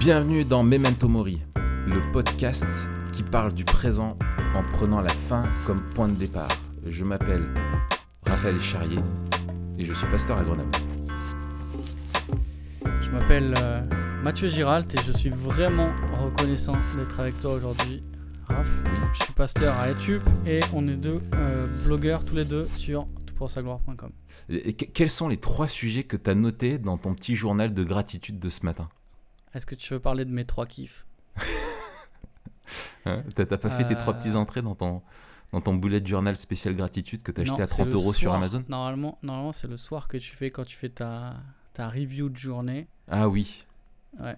Bienvenue dans Memento Mori, le podcast qui parle du présent en prenant la fin comme point de départ. Je m'appelle Raphaël Charrier et je suis pasteur à Grenoble. Je m'appelle euh, Mathieu Giralt et je suis vraiment reconnaissant d'être avec toi aujourd'hui. Raph, Oui. je suis pasteur à YouTube et on est deux euh, blogueurs tous les deux sur toutpoursagloire.com. Et que- quels sont les trois sujets que tu as notés dans ton petit journal de gratitude de ce matin? Est-ce que tu veux parler de mes trois kiffs? Hein T'as pas fait tes trois Euh. petits entrées dans ton, dans ton bullet journal spécial gratitude que t'as acheté à c'est 30 le euros sur. Amazon? Normalement, normalement c'est le soir que tu fais quand tu fais ta, ta review de journée. Ah oui. Ouais.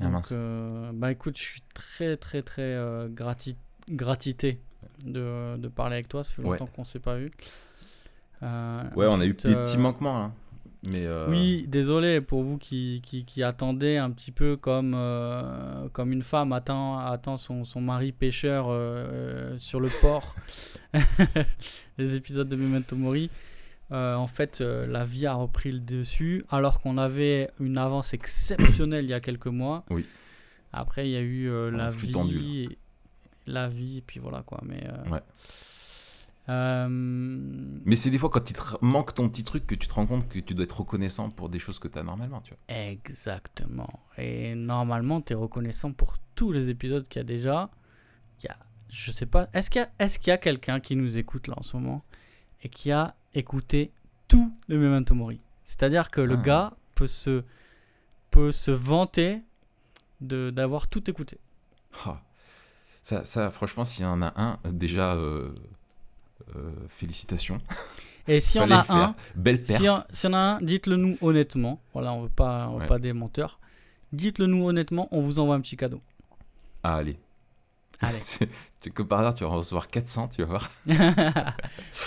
Ah Donc, mince. euh, bah écoute, je suis très très très euh, grati- gratité de, de parler avec toi. Ça fait Ouais. longtemps qu'on s'est pas vu. Euh, Ouais, on a eu des euh, petits manquements là. Mais euh, Oui, désolé pour vous qui, qui, qui attendez un petit peu comme, euh, comme une femme attend, attend son, son mari pêcheur euh, sur le port. Les épisodes de Memento Mori. En fait, la vie a repris le dessus alors qu'on avait une avance exceptionnelle il y a quelques mois. Oui. Après, il y a eu la vie. tendu, La vie, et puis voilà quoi. Mais, Ouais. Euh, Mais c'est des fois quand il te manque ton petit truc que tu te rends compte que tu dois être reconnaissant pour des choses que tu as normalement, tu vois. Exactement. Et normalement, tu es reconnaissant pour tous les épisodes qu'il y a déjà. Il y a, je sais pas, est-ce qu'il y a, est-ce qu'il y a quelqu'un qui nous écoute là en ce moment et qui a écouté tout le Memento Mori? C'est-à-dire que le Ah. gars peut se, peut se vanter de, d'avoir tout écouté. Ah. Ça, ça, franchement, s'il y en a un, déjà, euh, félicitations. Et Fallait le a un, Belle en- s'il y en a un, dites-le nous honnêtement. Voilà, on veut pas, on veut Ouais. pas des menteurs. Dites-le nous honnêtement, on vous envoie un petit cadeau. Ah, allez. Allez. Que par hasard, tu vas recevoir 400, tu vas voir.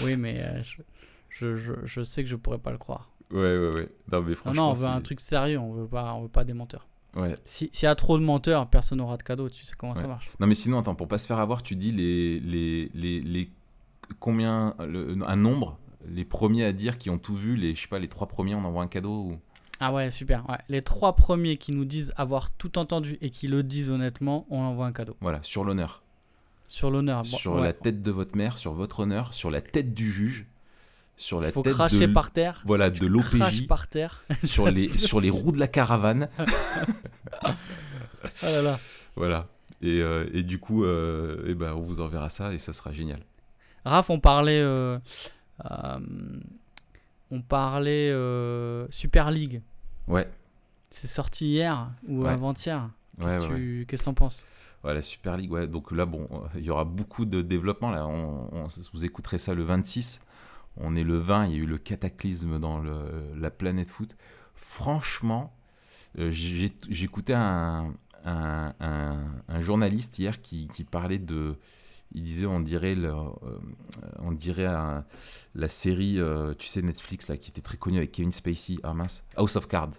oui, mais euh, je, je, je, je sais que je pourrais pas le croire. Ouais, ouais, ouais. Non, mais franchement. non, on veut un truc sérieux, on veut pas, on veut pas des menteurs. Ouais. Si- S'il y a trop de menteurs, personne n'aura de cadeau, tu sais comment ça marche. Non, mais sinon, attends, pour pas se faire avoir, tu dis les. les, les, les combien. le- un nombre. Les premiers à dire qui ont tout vu, les, je sais pas, les trois premiers, on envoie un cadeau ou... Ah ouais, super. Ouais. Les trois premiers qui nous disent avoir tout entendu et qui le disent honnêtement, on envoie un cadeau. Voilà, sur l'honneur. Sur l'honneur. bon, sur ouais. la tête de votre mère, sur votre honneur, sur la tête du juge, sur la Il faut tête cracher de par terre. voilà de l'OPJ, par terre. sur les sur les roues de la caravane, Ah là là. voilà. Et, euh, et du coup, euh, eh ben, on vous enverra ça et ça sera génial. Raph, on parlait, euh, euh, on parlait euh, Super League. Ouais, C'est sorti hier ou Ouais. avant-hier? Qu'est-ce ouais, que tu- penses? Ouais, la Super League, ouais. Donc là, bon, il y aura beaucoup de développement. Là, on, on- vous écouterez ça le 26. On est le 20. Il y a eu le cataclysme dans le- la planète foot. Franchement, j'ai- j'écoutais un, un, un- un journaliste hier qui, qui parlait de. Il disait, on dirait, le- euh, on dirait un- la série, euh, tu sais, Netflix, là, qui était très connue avec Kevin Spacey. Ah mince, House of Cards.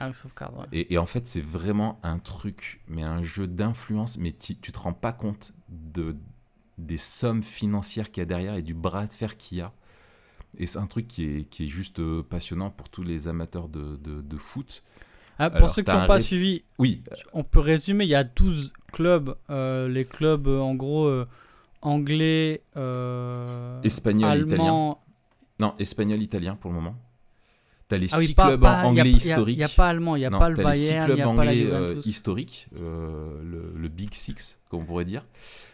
House of Cards, ouais. Et, et en fait, c'est vraiment un truc, mais un jeu d'influence, mais tu te rends pas compte de, des sommes financières qu'il y a derrière et du bras de fer qu'il y a. Et c'est un truc qui est, qui est juste euh, passionnant pour tous les amateurs de, de- de foot. Ah, pour Alors, ceux qui n'ont pas ré- suivi, Oui, on peut résumer, il y a 12 clubs. euh, les clubs, en gros, anglais, euh, Espagnol, allemand. non, espagnol, italien pour le moment. T'as les Ah oui, six pas- clubs pas- anglais historiques. Il n'y a pas allemand, il n'y a Non, pas le t'as les six Bayern, il clubs n'y a anglais euh, historiques, euh, le, le Big Six, comme on pourrait dire.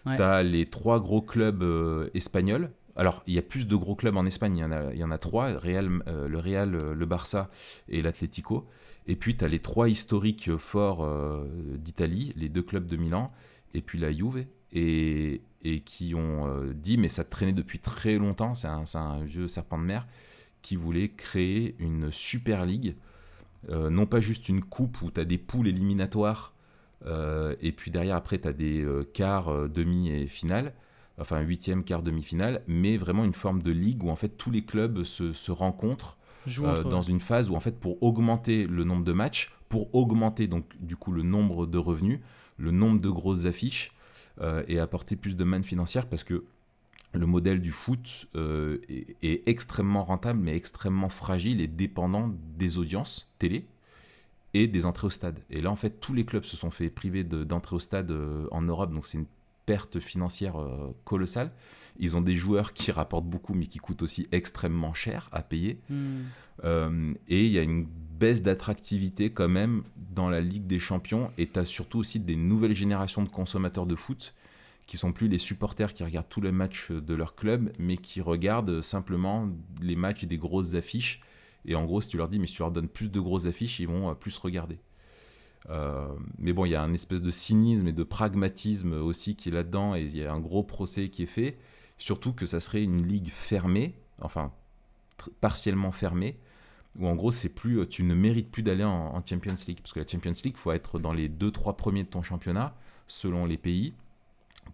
Ouais. Tu as les trois gros clubs euh, espagnols. Alors, il y a plus de gros clubs en Espagne, il y en a, il y en a trois, Real, euh, le Real, euh, le Barça et l'Atlético. Et puis, tu as les trois historiques forts euh, d'Italie, les deux clubs de Milan, et puis la Juve, et, et qui ont euh, dit, mais ça traînait depuis très longtemps, c'est un, vieux serpent de mer, qui voulait créer une Super League, euh, non pas juste une coupe où tu as des poules éliminatoires, euh, et puis derrière, après, tu as des euh, quarts, demi et finale, enfin huitième, quart, demi-finale, mais vraiment une forme de ligue où en fait tous les clubs se, se rencontrent eux. dans une phase où en fait pour augmenter le nombre de matchs, pour augmenter donc du coup le nombre de revenus, le nombre de grosses affiches et apporter plus de manne financière parce que le modèle du foot euh, est, extrêmement rentable mais extrêmement fragile et dépendant des audiences télé et des entrées au stade. Et là, en fait, tous les clubs se sont fait priver d'entrées au stade euh, en Europe, donc c'est une perte financière euh, colossale. Ils ont des joueurs qui rapportent beaucoup, mais qui coûtent aussi extrêmement cher à payer. Hmm. Euh, et il y a une baisse d'attractivité quand même dans la Ligue des Champions. Et tu as surtout aussi des nouvelles générations de consommateurs de foot qui sont plus les supporters qui regardent tous les matchs de leur club, mais qui regardent simplement les matchs des grosses affiches. Et en gros, si tu leur dis, mais si tu leur donnes plus de grosses affiches, ils vont euh, plus regarder. Euh, mais bon, il y a un espèce de cynisme et de pragmatisme aussi qui est là-dedans, et il y a un gros procès qui est fait. Surtout que ça serait une ligue fermée, enfin partiellement fermée, où en gros, c'est plus, tu ne mérites plus d'aller en, Champions League. Parce que la Champions League, il faut être dans les 2-3 premiers de ton championnat, selon les pays,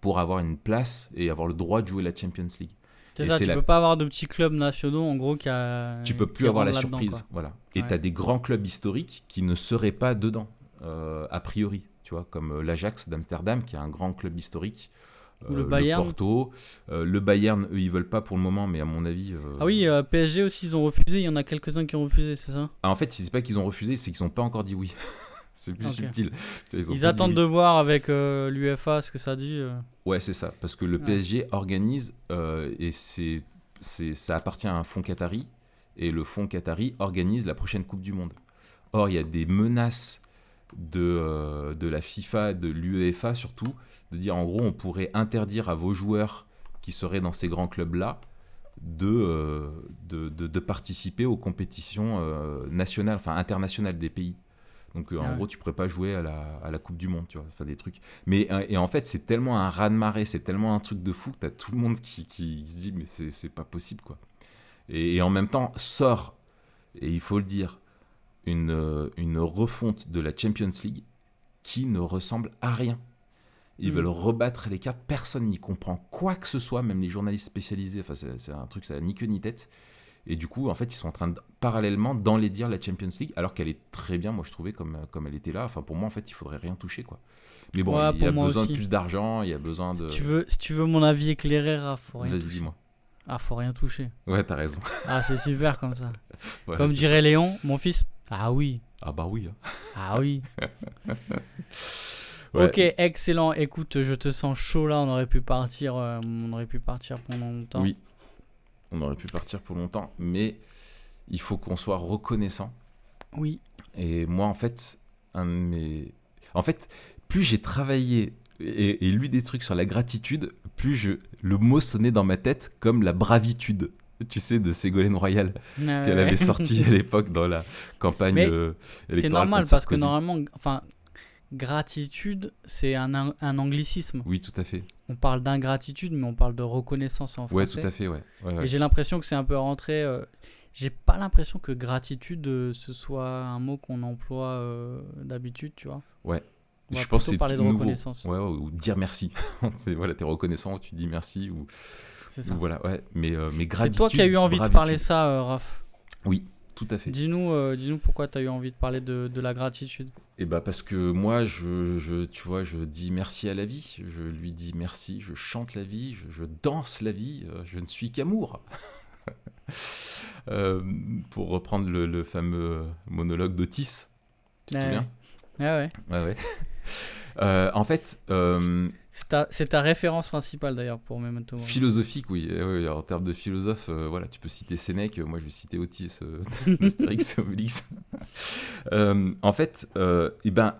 pour avoir une place et avoir le droit de jouer la Champions League. C'est ça, tu peux pas avoir de petits clubs nationaux, en gros, qui a. Tu peux plus avoir la surprise. Voilà. Et tu as des grands clubs historiques qui ne seraient pas dedans, euh, a priori. Tu vois, comme euh, l'Ajax d'Amsterdam, qui est un grand club historique. Ou le euh, Bayern. Porto. le Bayern, eux, ils veulent pas pour le moment, mais à mon avis. Ah oui, PSG aussi, ils ont refusé. Il y en a quelques-uns qui ont refusé, c'est ça? Ah, En fait, c'est pas qu'ils ont refusé, c'est qu'ils n'ont pas encore dit oui. c'est plus subtil. Ils, attendent de voir avec l'UFA ce que ça dit. Ouais, c'est ça. Parce que le PSG organise, et c'est, c'est, ça appartient à un fonds qatari, et le fonds qatari organise la prochaine Coupe du Monde. Or, il y a des menaces de, de la FIFA, de l'UEFA surtout, de dire en gros on pourrait interdire à vos joueurs qui seraient dans ces grands clubs-là de, euh, de, de, participer aux compétitions euh, nationales, enfin internationales des pays. Donc euh, en ah gros, tu pourrais pas jouer à la, à la, Coupe du Monde, tu vois, enfin des trucs. Mais et en fait, c'est tellement un raz de marée, c'est tellement un truc de fou que tu as tout le monde qui, qui se dit mais c'est pas possible quoi. Et, et, en même temps, sort, et il faut le dire, une, une refonte de la Champions League qui ne ressemble à rien. Ils mm. veulent rebattre les cartes, personne n'y comprend quoi que ce soit, même les journalistes spécialisés, enfin c'est un truc, ça n'a ni queue ni tête. Et du coup, en fait, ils sont en train de parallèlement d'enlaidir la Champions League, alors qu'elle est très bien, moi je trouvais, comme, comme elle était là. Enfin, pour moi, en fait, il faudrait rien toucher, quoi. Mais bon, il y a besoin de plus d'argent, il y a besoin de. Si tu veux, si tu veux mon avis éclairé, faut rien. Vas-y, dis-moi. Ah, faut rien toucher. Ouais, t'as raison. Ah, c'est super comme ça. comme dirait Léon, mon fils. Ah oui. Ah bah oui. Hein. Ah oui. Ok, excellent. Écoute, je te sens chaud là. On aurait pu partir, euh, on aurait pu partir pendant longtemps. Oui, on aurait pu partir pour longtemps, mais il faut qu'on soit reconnaissant. Oui. Et moi, en fait, un de mes... en fait, plus j'ai travaillé et, lu des trucs sur la gratitude, plus je... le mot sonnait dans ma tête comme la bravitude tu sais, de Ségolène Royal ah qu'elle avait sorti à l'époque dans la campagne euh, C'est normal parce que normalement, enfin, gratitude, c'est un, un, anglicisme. Oui, tout à fait. On parle d'ingratitude, mais on parle de reconnaissance en français. Ouais, tout à fait, ouais. Et j'ai l'impression que c'est un peu rentré. Euh, j'ai pas l'impression que gratitude euh, ce soit un mot qu'on emploie euh, d'habitude, tu vois. Ouais. On je pense parler de reconnaissance. Ouais, ou dire merci. voilà, t'es reconnaissant, tu dis merci ou. C'est ça. voilà, ouais. Mais, mais gratitude. C'est toi qui as eu envie de parler ça, Raph? Oui, tout à fait. Dis-nous, euh, dis-nous pourquoi tu as eu envie de parler de, de la gratitude. Et eh bah parce que moi, je, je, tu vois, je dis merci à la vie. Je lui dis merci. Je chante la vie. Je, je danse la vie. Euh, je ne suis qu'amour. euh, pour reprendre le, le fameux monologue d'Otis. Tu te souviens Ah ouais. Ouais ouais. Euh, en fait. Euh, c'est ta, référence principale d'ailleurs pour Memento Philosophique, oui. Eh en termes de philosophe, euh, voilà, tu peux citer Sénèque, moi je vais citer Otis d'Astérix et Obélix. en fait, eh ben,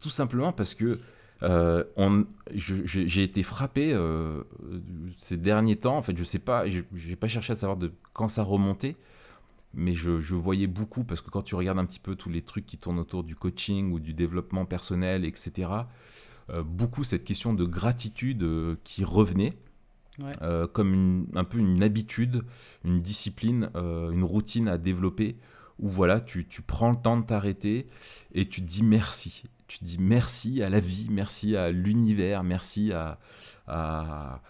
tout simplement parce que j'ai été frappé ces derniers temps. En fait, je sais pas, j'ai pas cherché à savoir de quand ça remontait, mais je, voyais beaucoup, parce que quand tu regardes un petit peu tous les trucs qui tournent autour du coaching ou du développement personnel, etc., euh, beaucoup cette question de gratitude euh, qui revenait. Euh, comme un peu une habitude, une discipline, une routine à développer, où voilà, tu, tu prends le temps de t'arrêter et tu dis merci. Tu dis merci à la vie, merci à l'univers, merci à, à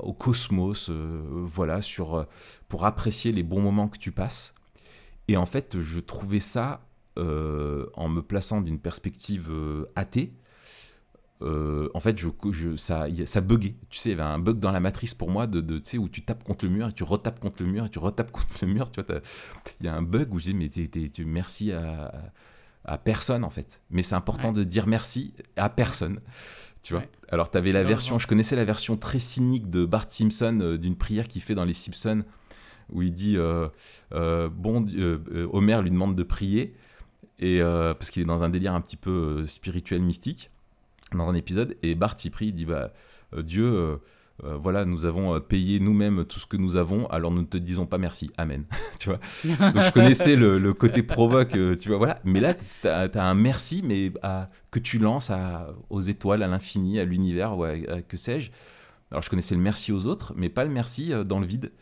au cosmos, euh, voilà, sur, euh, pour apprécier les bons moments que tu passes. Et en fait, je trouvais ça, euh, en me plaçant d'une perspective athée, euh, en fait, je, je, ça, ça buguait. Tu sais, il y avait un bug dans la matrice pour moi de, de tu sais, où tu tapes contre le mur et tu retapes contre le mur et tu retapes contre le mur. Tu vois, il y a un bug où je dis, mais tu merci à, à, personne en fait. Mais c'est important de dire merci à personne. Tu vois Alors, tu avais la version, je connaissais la version très cynique de Bart Simpson euh, d'une prière qu'il fait dans Les Simpsons où il dit euh, Bon, Homer lui demande de prier et, parce qu'il est dans un délire un petit peu spirituel, mystique dans un épisode, et Bart y prie, il dit bah, euh, Dieu, euh, euh, voilà, nous avons payé nous-mêmes tout ce que nous avons, alors nous ne te disons pas merci, Amen. tu vois? Donc je connaissais le, côté provoque, tu vois, voilà. Mais là, tu as, un merci, mais que tu lances à, aux étoiles, à l'infini, à l'univers, ou que sais-je. Alors je connaissais le merci aux autres, mais pas le merci dans le vide.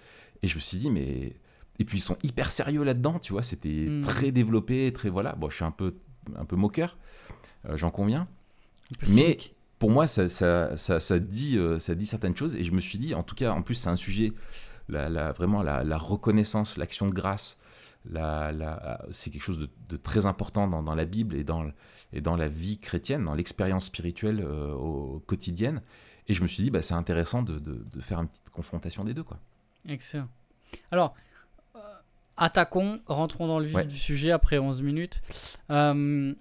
Et je me suis dit, mais. Et puis ils sont hyper sérieux là-dedans, tu vois, c'était hmm. très développé, très. Voilà, bon, je suis un peu, un peu moqueur, j'en conviens. Mais pour moi, ça, ça, ça, dit, euh, ça dit certaines choses. Et je me suis dit, en tout cas, en plus, c'est un sujet, la, vraiment la, reconnaissance, l'action de grâce, c'est quelque chose de, très important dans, la Bible et dans, et dans la vie chrétienne, dans l'expérience spirituelle euh, au, quotidienne. Et je me suis dit, bah, c'est intéressant de, de, faire une petite confrontation des deux. Quoi. Excellent. Alors, euh, attaquons, rentrons dans le vif du sujet après 11 minutes. de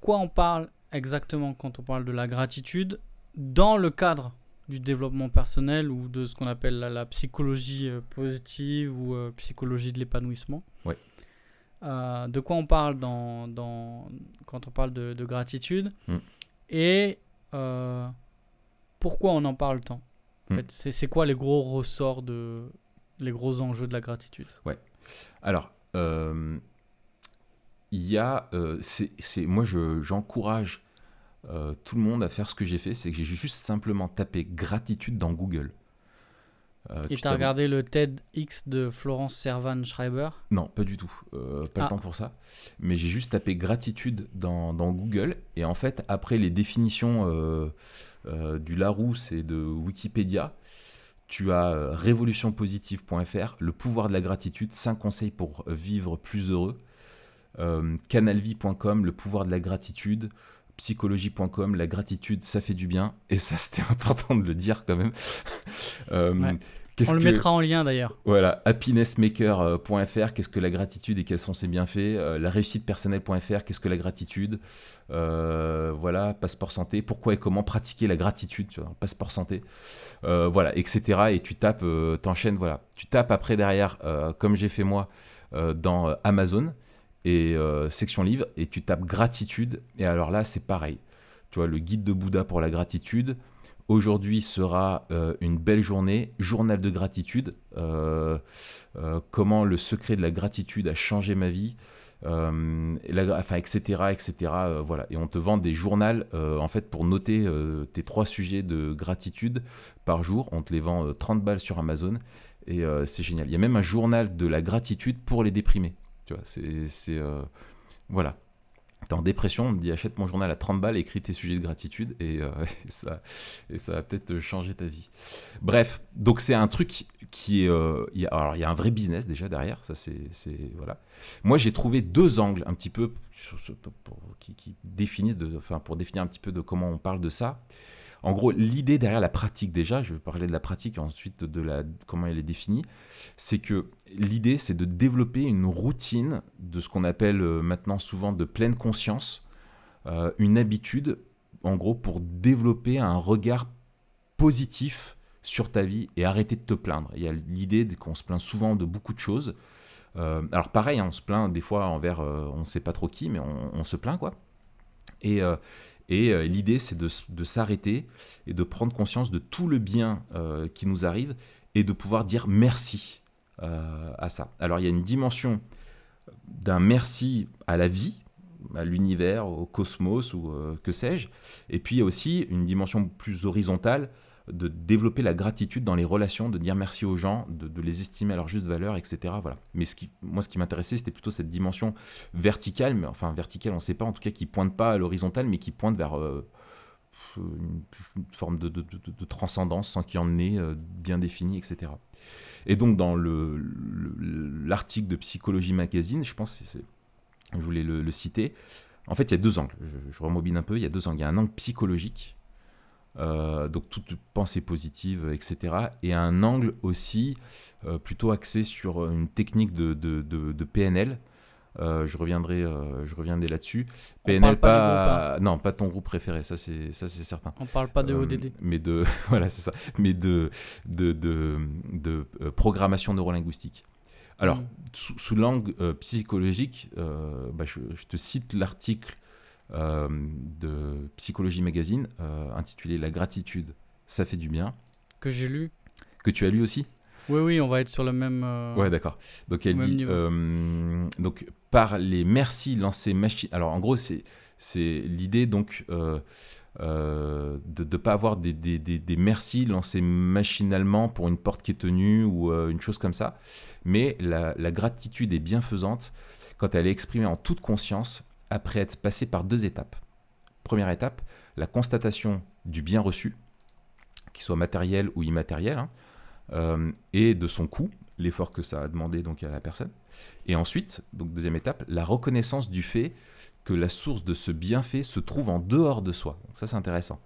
quoi on parle exactement quand on parle de la gratitude dans le cadre du développement personnel ou de ce qu'on appelle la, psychologie euh, positive ou euh, psychologie de l'épanouissement. Euh, de quoi on parle dans, dans, quand on parle de, gratitude mm. et pourquoi on en parle tant. En mm. fait, c'est quoi les gros ressorts de les gros enjeux de la gratitude? Ouais. Alors, il y a, c'est, moi, j'encourage euh, tout le monde à faire ce que j'ai fait, c'est que j'ai juste simplement tapé gratitude dans Google. Euh, Et tu as regardé le TEDx de Florence Servan Schreiber? Non, pas du tout. Euh, pas le ah. temps pour ça. Mais j'ai juste tapé gratitude dans, dans, Google. Et en fait, après les définitions du Larousse et de Wikipédia, tu as révolutionpositive.fr, le pouvoir de la gratitude, 5 conseils pour vivre plus heureux. canalvie.com, le pouvoir de la gratitude psychologie.com, la gratitude, ça fait du bien. Et ça, c'était important de le dire quand même. Euh, On le mettra en lien d'ailleurs. Voilà, happinessmaker.fr, qu'est-ce que la gratitude et quels sont ses bienfaits? Euh, la réussite personnelle.fr, qu'est-ce que la gratitude? Euh, voilà, passeport santé, pourquoi et comment pratiquer la gratitude, tu vois, passeport santé? voilà, etc. Et tu tapes, t'enchaînes, voilà. Tu tapes après derrière, comme j'ai fait moi, dans Amazon et euh, section livre, et tu tapes gratitude, et alors là, c'est pareil. Tu vois, le guide de Bouddha pour la gratitude. Aujourd'hui sera euh, une belle journée, journal de gratitude. Euh, comment le secret de la gratitude a changé ma vie. enfin, etc., etc. voilà. Et on te vend des journaux, en fait, pour noter tes trois sujets de gratitude par jour. On te les vend 30 balles sur Amazon. Et c'est génial. Il y a même un journal de la gratitude pour les déprimés. Tu vois, c'est. Euh, voilà. T'es en dépression, on te dit achète mon journal à 30 balles, écris tes sujets de gratitude et, euh, ça, et ça va peut-être changer ta vie. Bref, donc c'est un truc qui est. Euh, alors il y a un vrai business déjà derrière, ça c'est. Voilà. Moi j'ai trouvé deux angles un petit peu qui, définissent, enfin, pour définir un petit peu de comment on parle de ça. En gros, l'idée derrière la pratique déjà, je vais parler de la pratique et ensuite de la, comment elle est définie, c'est que l'idée c'est de développer une routine de ce qu'on appelle euh, maintenant souvent de pleine conscience, euh, une habitude en gros pour développer un regard positif sur ta vie et arrêter de te plaindre. Il y a l'idée qu'on se plaint souvent de beaucoup de choses. Euh, alors pareil, hein, on se plaint des fois envers on ne sait pas trop qui, mais on, on se plaint quoi. Et, et euh, l'idée, c'est de, s'arrêter et de prendre conscience de tout le bien euh, qui nous arrive et de pouvoir dire merci euh, à ça. Alors il y a une dimension d'un merci à la vie, à l'univers, au cosmos ou que sais-je. Et puis il y a aussi une dimension plus horizontale de développer la gratitude dans les relations, de dire merci aux gens, de, les estimer à leur juste valeur, etc. Voilà. Mais ce qui, moi, ce qui m'intéressait, c'était plutôt cette dimension verticale, mais enfin verticale, on ne sait pas, en tout cas, qui pointe pas à l'horizontale, mais qui pointe vers euh, une, forme de, transcendance sans qu'il y en ait euh, bien définie, etc. Et donc, dans l'article le, de Psychologie Magazine, je pense, je voulais le, citer, En fait, il y a deux angles. Je, je remobile un peu. Il y a deux angles. Il y a un angle psychologique, euh, donc toute pensée positive, etc. Et un angle aussi euh, plutôt axé sur une technique de, de- de- de PNL. Euh, je reviendrai, je reviendrai là-dessus. PNL, pas pas, non, pas ton groupe préféré, ça c'est, ça c'est certain. On parle pas de ODD. mais de, voilà, c'est ça. Mais de, de, de, de, programmation neurolinguistique. Alors, Mm. sous, sous l'angle psychologique, bah, je, je te cite l'article de Psychologie Magazine euh, intitulé La gratitude, ça fait du bien, Que j'ai lu. que tu as lu aussi? Oui, oui, on va être sur le même. euh, Ouais, d'accord. Donc elle dit euh, donc par les merci lancés machine. Alors en gros c'est c'est l'idée donc euh, euh, de ne pas avoir des, des, des, des merci lancés machinalement pour une porte qui est tenue ou euh, une chose comme ça. Mais la, la gratitude est bienfaisante quand elle est exprimée en toute conscience après être passée par deux étapes. Première étape, la constatation du bien reçu, qu'il soit matériel ou immatériel, hein, euh, et de son coût, l'effort que ça a demandé donc à la personne. Et ensuite, donc deuxième étape, la reconnaissance du fait que la source de ce bienfait se trouve en dehors de soi. Ça c'est intéressant.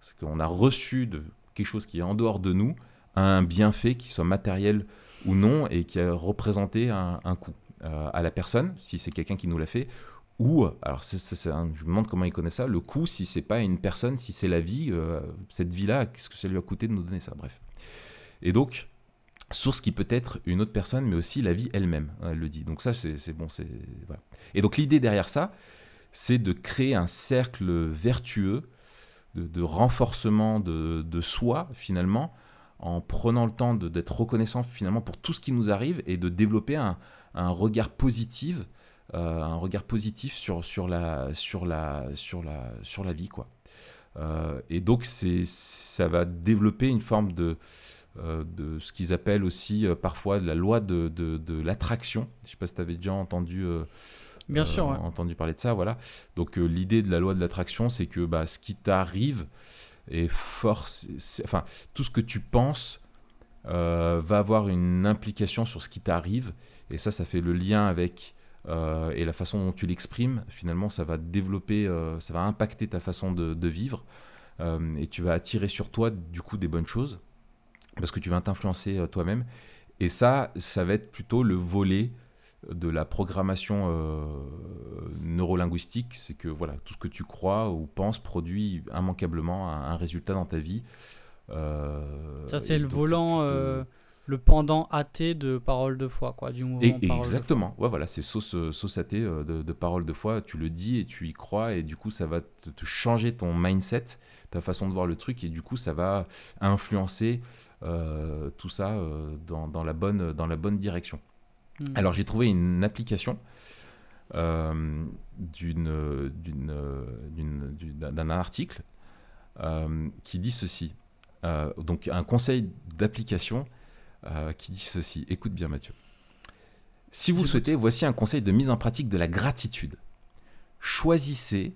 C'est qu'on a reçu de quelque chose qui est en dehors de nous un bienfait qui soit matériel ou non et qui a représenté un, un coût euh, à la personne, si c'est quelqu'un qui nous l'a fait, ou, alors je me demande comment il connaît ça, le coût, si c'est pas une personne, si c'est la vie, euh, cette vie-là, qu'est-ce que ça lui a coûté de nous donner ça, bref. Et donc, source qui peut être une autre personne, mais aussi la vie elle-même, hein, elle le dit. Donc ça, c'est bon, c'est... Et donc l'idée derrière ça, c'est de créer un cercle vertueux de, renforcement de, soi, finalement, en prenant le temps d'être reconnaissant, finalement, pour tout ce qui nous arrive et de développer un, regard positif, un regard positif sur, sur, la, sur, la, sur, la, sur la vie, quoi. Euh, et donc, ça va développer une forme de, euh, de ce qu'ils appellent aussi euh, parfois la loi de, de, de l'attraction. Je ne sais pas si tu avais déjà entendu, euh, Bien euh, sûr, ouais. entendu parler de ça. Voilà. Donc, euh, l'idée de la loi de l'attraction, c'est que bah, ce qui t'arrive est force. Enfin, tout ce que tu penses euh, va avoir une implication sur ce qui t'arrive. Et ça, ça fait le lien avec. Euh, et la façon dont tu l'exprimes, finalement, ça va développer, euh, ça va impacter ta façon de, de vivre. Euh, et tu vas attirer sur toi, du coup, des bonnes choses. Parce que tu vas t'influencer toi-même. Et ça, ça va être plutôt le volet de la programmation neurolinguistique. C'est que voilà, tout ce que tu crois ou penses produit immanquablement un, un résultat dans ta vie. Ça, c'est le donc, volant, peux- le pendant athée de parole de foi, quoi, du mouvement Et- parole de foi. exactement, ouais, voilà, c'est sauce, euh, sauce athée euh, de, de parole de foi, tu le dis et tu y crois, et du coup, ça va te, te changer ton mindset, ta façon de voir le truc, et du coup, ça va influencer euh, tout ça euh, dans, dans la bonne, dans la bonne direction. Mm. Alors, j'ai trouvé une application euh, d'un article qui dit ceci. Donc, un conseil d'application euh, qui dit ceci. Écoute bien, Mathieu. Si vous le souhaitez, voici un conseil de mise en pratique de la gratitude. Choisissez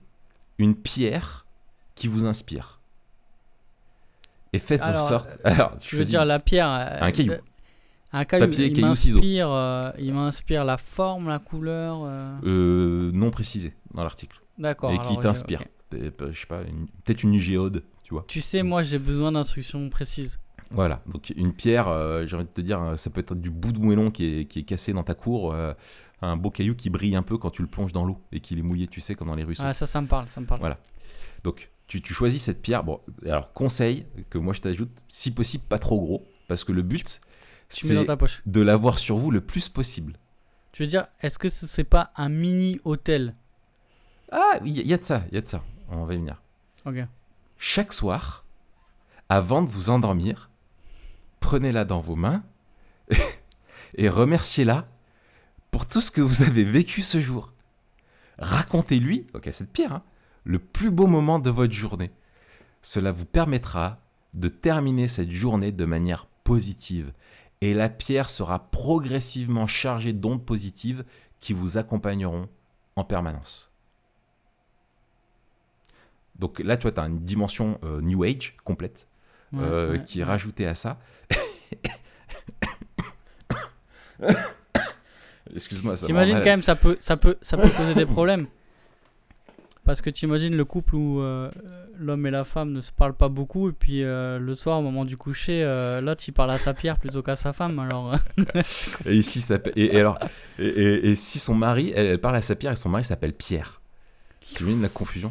une pierre qui vous inspire. Et faites en Alors, sorte. Alors, Tu veux dire la pierre euh, Un caillou. de- Un caillou. Papier, il m'inspire, euh, il m'inspire la forme, la couleur. euh, euh, non précisé dans l'article. D'accord. et qui t'inspire. ok. Peut- peut- Je sais pas, une- peut-être une géode, tu vois. Tu sais, moi, j'ai besoin d'instructions précises. Voilà, donc une pierre, euh, j'ai envie de te dire, euh, ça peut être du bout de moellon qui est, qui est cassé dans ta cour, euh, un beau caillou qui brille un peu quand tu le plonges dans l'eau et qu'il est mouillé, tu sais, comme dans les ruisseaux. Ah, ça, ça me parle, ça me parle. Voilà. Donc, tu, tu choisis cette pierre. Bon, alors, conseil que moi je t'ajoute, si possible, pas trop gros, parce que le but, c'est de l'avoir sur vous le plus possible. Tu veux dire, est-ce que ce serait pas un mini hôtel? Ah, il y, y a de ça, il y a de ça. On va y venir. Ok. Chaque soir, avant de vous endormir, prenez-la dans vos mains et remerciez-la pour tout ce que vous avez vécu ce jour. Racontez-lui, donc à cette pierre, hein, le plus beau moment de votre journée. Cela vous permettra de terminer cette journée de manière positive. Et la pierre sera progressivement chargée d'ondes positives qui vous accompagneront en permanence. Donc là, tu vois, tu as une dimension euh, New Age complète Ouais, euh, ouais, qui ouais. rajoutée à ça. Excuse-moi, ça T'imagines m'a quand même, ça peut, ça peut, ça peut poser des problèmes. Parce que tu imagines le couple où euh, l'homme et la femme ne se parlent pas beaucoup, et puis euh, le soir, au moment du coucher, euh, l'autre il parle à sa pierre plutôt qu'à sa femme. Alors, Et, ici, ça, et, et alors, et si son mari, elle, elle parle à sa Pierre et son mari s'appelle Pierre. Tu imagines la confusion?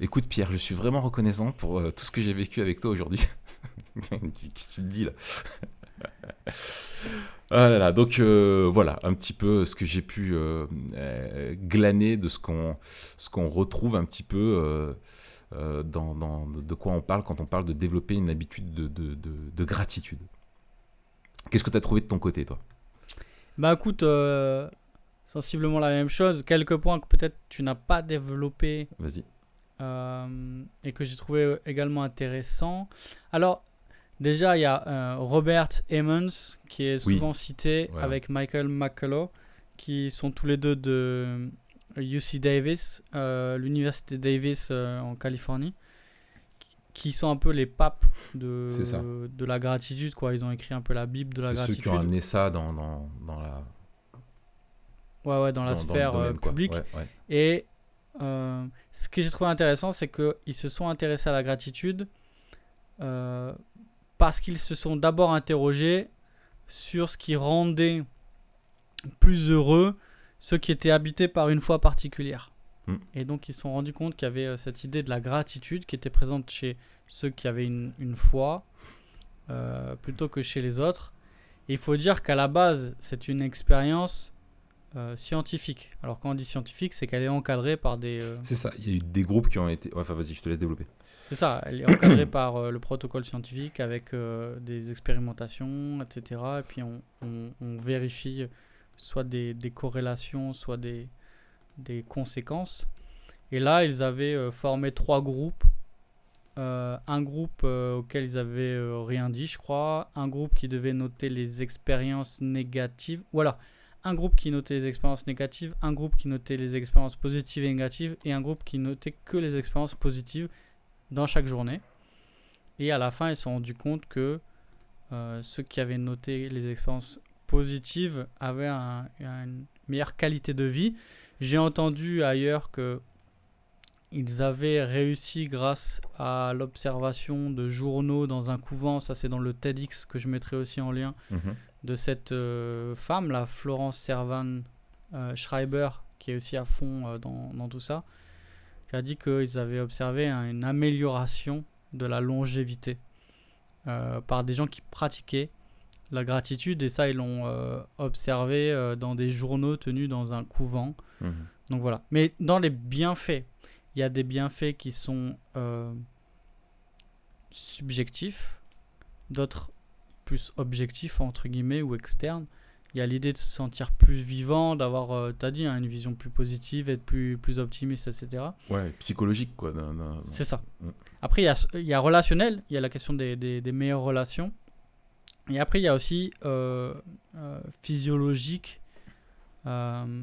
Écoute Pierre, je suis vraiment reconnaissant pour euh, tout ce que j'ai vécu avec toi aujourd'hui. Qu'est-ce que tu me dis là Ah là là, donc euh, voilà un petit peu ce que j'ai pu euh, glaner de ce qu'on qu'on retrouve un petit peu dans, dans- de quoi on parle quand on parle de développer une habitude de, de- de- de gratitude. Qu'est-ce que tu as trouvé de ton côté toi? Bah écoute, sensiblement la même chose. Quelques points que peut-être tu n'as pas développé Vas-y. Euh, et que j'ai trouvé également intéressant. Alors, déjà, il y a euh, Robert Emmons qui est Oui. souvent cité Ouais, avec Michael McCullough, qui sont tous les deux de UC Davis, euh, l'université Davis euh, en Californie, qui sont un peu les papes de, ça. de la gratitude. Quoi. Ils ont écrit un peu la Bible de la C'est ceux gratitude. qui ont amené ça dans, dans, dans la, Ouais, ouais, dans la dans- sphère euh, publique. Ouais, ouais. Et euh, ce que j'ai trouvé intéressant, c'est qu'ils se sont intéressés à la gratitude euh, parce qu'ils se sont d'abord interrogés sur ce qui rendait plus heureux ceux qui étaient habités par une foi particulière. Mm. Et donc ils se sont rendus compte qu'il y avait euh, cette idée de la gratitude qui était présente chez ceux qui avaient une, une foi plutôt que chez les autres. Et il faut dire qu'à la base, c'est une expérience euh, scientifique. Alors quand on dit scientifique, c'est qu'elle est encadrée par des... euh, C'est ça, il y a eu des groupes qui ont été... Enfin vas-y, je te laisse développer. c'est ça, elle est encadrée par euh, le protocole scientifique avec des expérimentations, etc. Et puis on, on- on vérifie soit des, des corrélations, soit des, des conséquences. Et là, ils avaient formé trois groupes. Un groupe auquel ils avaient rien dit, je crois. Un groupe qui devait noter les expériences négatives. Voilà. Un groupe qui notait les expériences négatives, un groupe qui notait les expériences positives et négatives, et un groupe qui notait que les expériences positives dans chaque journée. Et à la fin, ils se sont rendus compte que euh, ceux qui avaient noté les expériences positives avaient un- une meilleure qualité de vie. J'ai entendu ailleurs que ils avaient réussi grâce à l'observation de journaux dans un couvent, ça c'est dans le TEDx que je mettrai aussi en lien, Mhm. De cette euh, femme, la Florence Servan euh, Schreiber, qui est aussi à fond euh, dans, dans tout ça, qui a dit qu'ils avaient observé un- une amélioration de la longévité par des gens qui pratiquaient la gratitude, et ça ils l'ont euh, observé euh, dans des journaux tenus dans un couvent. Mhm. Donc voilà. Mais dans les bienfaits, il y a des bienfaits qui sont euh, subjectifs, d'autres plus objectifs, entre guillemets, ou externes. Il y a l'idée de se sentir plus vivant, d'avoir, euh, t'as dit, hein, une vision plus positive, être plus, plus optimiste, etc. Ouais, psychologique quoi. C'est ça. Mm. Après, il y a, il y a relationnel, il y a la question des, des- des meilleures relations. Et après, il y a aussi euh, euh, physiologique, euh,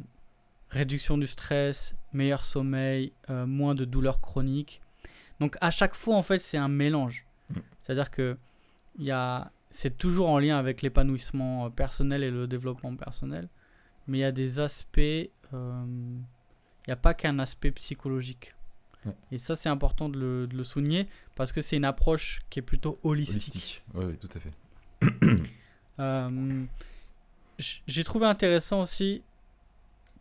réduction du stress, meilleur sommeil, moins de douleurs chroniques. Donc à chaque fois, en fait, c'est un mélange. Mm. C'est-à-dire que il y a, c'est toujours en lien avec l'épanouissement euh, personnel et le développement personnel. Mais il y a des aspects, euh, il n'y a pas qu'un aspect psychologique. Ouais. Et ça, c'est important de le, de le souligner parce que c'est une approche qui est plutôt holistique. Holistique. Ouais, ouais, tout à fait. Euh, J'ai trouvé intéressant aussi,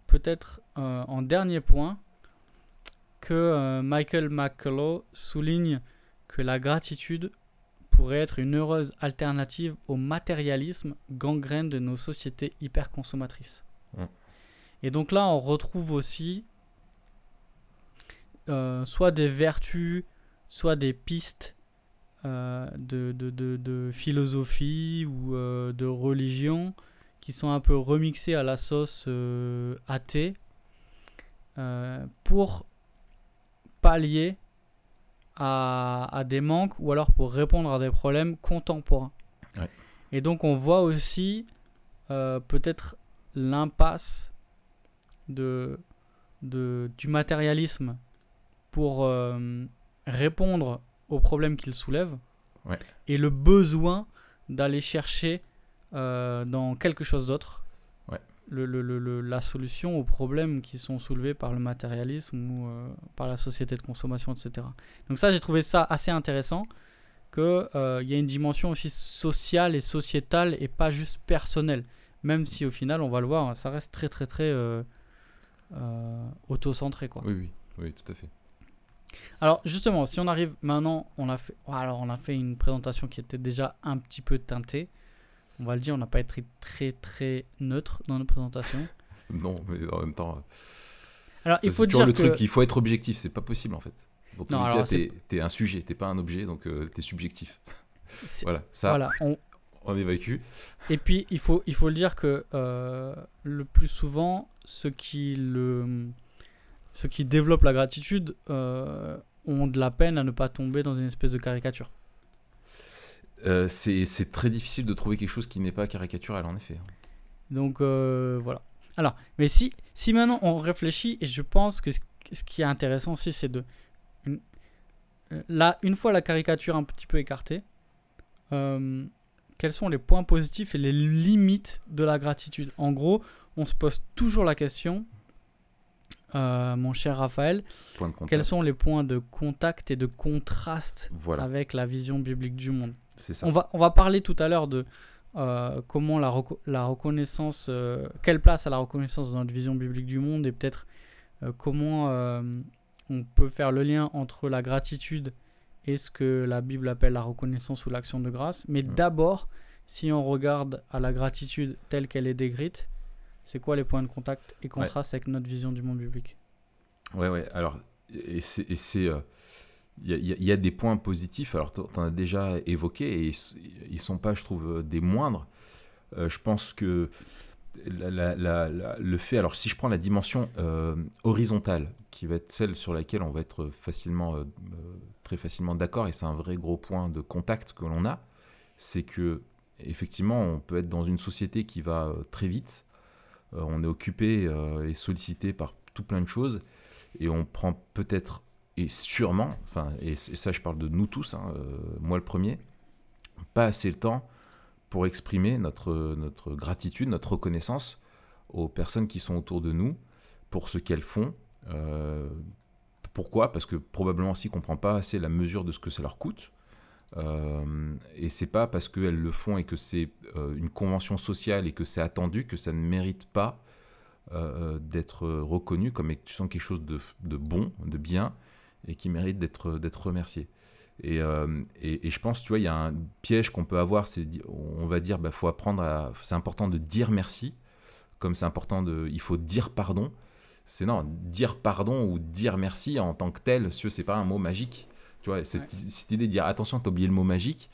peut-être euh, en dernier point, que Michael McCullough souligne que la gratitude pourrait être une heureuse alternative au matérialisme gangrène de nos sociétés hyper consommatrices. Mm. Et donc là, on retrouve aussi euh, soit des vertus, soit des pistes euh, de, de, de- de philosophie ou euh, de religion qui sont un peu remixées à la sauce athée pour pallier à, à des manques ou alors pour répondre à des problèmes contemporains. Ouais. Et donc on voit aussi euh, peut-être l'impasse de, de, du matérialisme pour euh, répondre aux problèmes qu'il soulève Ouais. et le besoin d'aller chercher euh, dans quelque chose d'autre. Ouais. le, le- le- le- la solution aux problèmes qui sont soulevés par le matérialisme ou euh, par la société de consommation, etc. Donc ça, j'ai trouvé ça assez intéressant, qu'il y a une dimension aussi sociale et sociétale et pas juste personnelle. Même si au final, on va le voir, ça reste très très très euh, euh, auto-centré. Quoi. Oui, oui, oui, tout à fait. Alors justement, si on arrive maintenant, on a fait, alors on a fait une présentation qui était déjà un petit peu teintée. On va le dire, on n'a pas été très très neutre dans nos présentations. Non, mais en même temps, Alors il faut dire le que truc, il faut être objectif, c'est pas possible en fait. Donc, Non, alors, cas, t'es t'es un sujet, t'es pas un objet, donc tu t'es subjectif. Voilà, ça, voilà, on- on évacue. et puis il faut il faut le dire que euh, le plus souvent ceux qui le ceux qui développent la gratitude euh, ont de la peine à ne pas tomber dans une espèce de caricature. Euh, c'est très difficile de trouver quelque chose qui n'est pas caricatural, en effet. Donc euh, voilà. Alors, mais si, si maintenant on réfléchit, et je pense que ce qui est intéressant aussi, c'est de. Une, euh, là, une fois la caricature un petit peu écartée, euh, quels sont les points positifs et les limites de la gratitude? En gros, on se pose toujours la question, euh, mon cher Raphaël, quels sont les points de contact et de contraste Voilà, avec la vision biblique du monde? Ça. on va, on va parler tout à l'heure de euh, comment la, reco- la reconnaissance, euh, quelle place a la reconnaissance dans notre vision biblique du monde et peut-être euh, comment on peut faire le lien entre la gratitude et ce que la Bible appelle la reconnaissance ou l'action de grâce. Mais d'abord, si on regarde à la gratitude telle qu'elle est décrite, c'est quoi les points de contact et contraste avec notre vision du monde biblique? Ouais, ouais. Alors, et c'est. Il y, a- des points positifs, alors tu en as déjà évoqué, et ils ne sont pas, je trouve, des moindres. Euh, je pense que le fait, alors si je prends la dimension euh, horizontale, qui va être celle sur laquelle on va être facilement, euh, très facilement d'accord, et c'est un vrai gros point de contact que l'on a, c'est que effectivement, on peut être dans une société qui va très vite, on est occupé et sollicité par tout plein de choses, et on prend peut-être et sûrement, enfin, et, ça je parle de nous tous, hein, euh, moi le premier, pas assez le temps pour exprimer notre, notre gratitude, notre reconnaissance aux personnes qui sont autour de nous pour ce qu'elles font. Euh, pourquoi? Parce que probablement qu'on ne comprend pas assez la mesure de ce que ça leur coûte. Euh, et c'est pas parce qu'elles le font et que c'est euh, une convention sociale et que c'est attendu que ça ne mérite pas d'être reconnu comme étant quelque chose de, de bon, de bien, et qui mérite d'être d'être remercié. Et, euh, et, et je pense, tu vois, il y a un piège qu'on peut avoir, c'est on va dire, bah, faut apprendre à, c'est important de dire merci, comme c'est important de, il faut dire pardon. C'est non, dire pardon ou dire merci en tant que tel, ce c'est pas un mot magique. Tu vois, cette, cette idée de dire attention, t'as oublié le mot magique,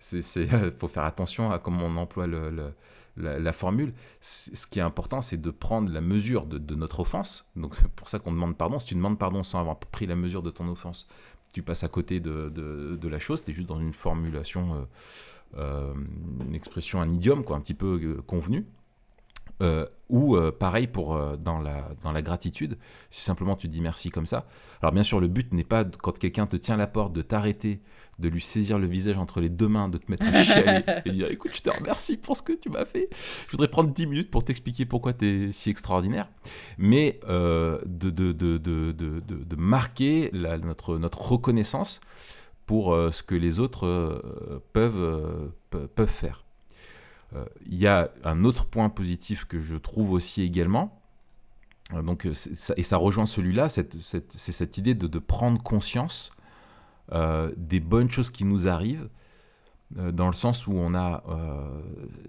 c'est, c'est, faut faire attention à comment on emploie le, le- la, formule. Ce qui est important, c'est de prendre la mesure de, notre offense. Donc c'est pour ça qu'on demande pardon. Si tu demandes pardon sans avoir pris la mesure de ton offense, tu passes à côté de, de, la chose. Tu es juste dans une formulation, euh, euh, une expression, un idiome quoi, un petit peu euh, convenu. Ou pareil pour dans, la, dans la gratitude, si simplement tu dis merci comme ça. Alors bien sûr, le but n'est pas quand quelqu'un te tient la porte de t'arrêter, de lui saisir le visage entre les deux mains, de te mettre à chialer et de dire écoute, je te remercie pour ce que tu m'as fait. Je voudrais prendre 10 minutes pour t'expliquer pourquoi tu es si extraordinaire, mais euh, de, de, de, de, marquer la- notre, notre reconnaissance pour euh, ce que les autres euh, peuvent, pe- peuvent faire. Il y a un autre point positif que je trouve aussi également, donc, c'est- ça- et ça rejoint celui-là, cette- cette- c'est cette idée de, de prendre conscience des bonnes choses qui nous arrivent, euh, dans le sens où on a, euh,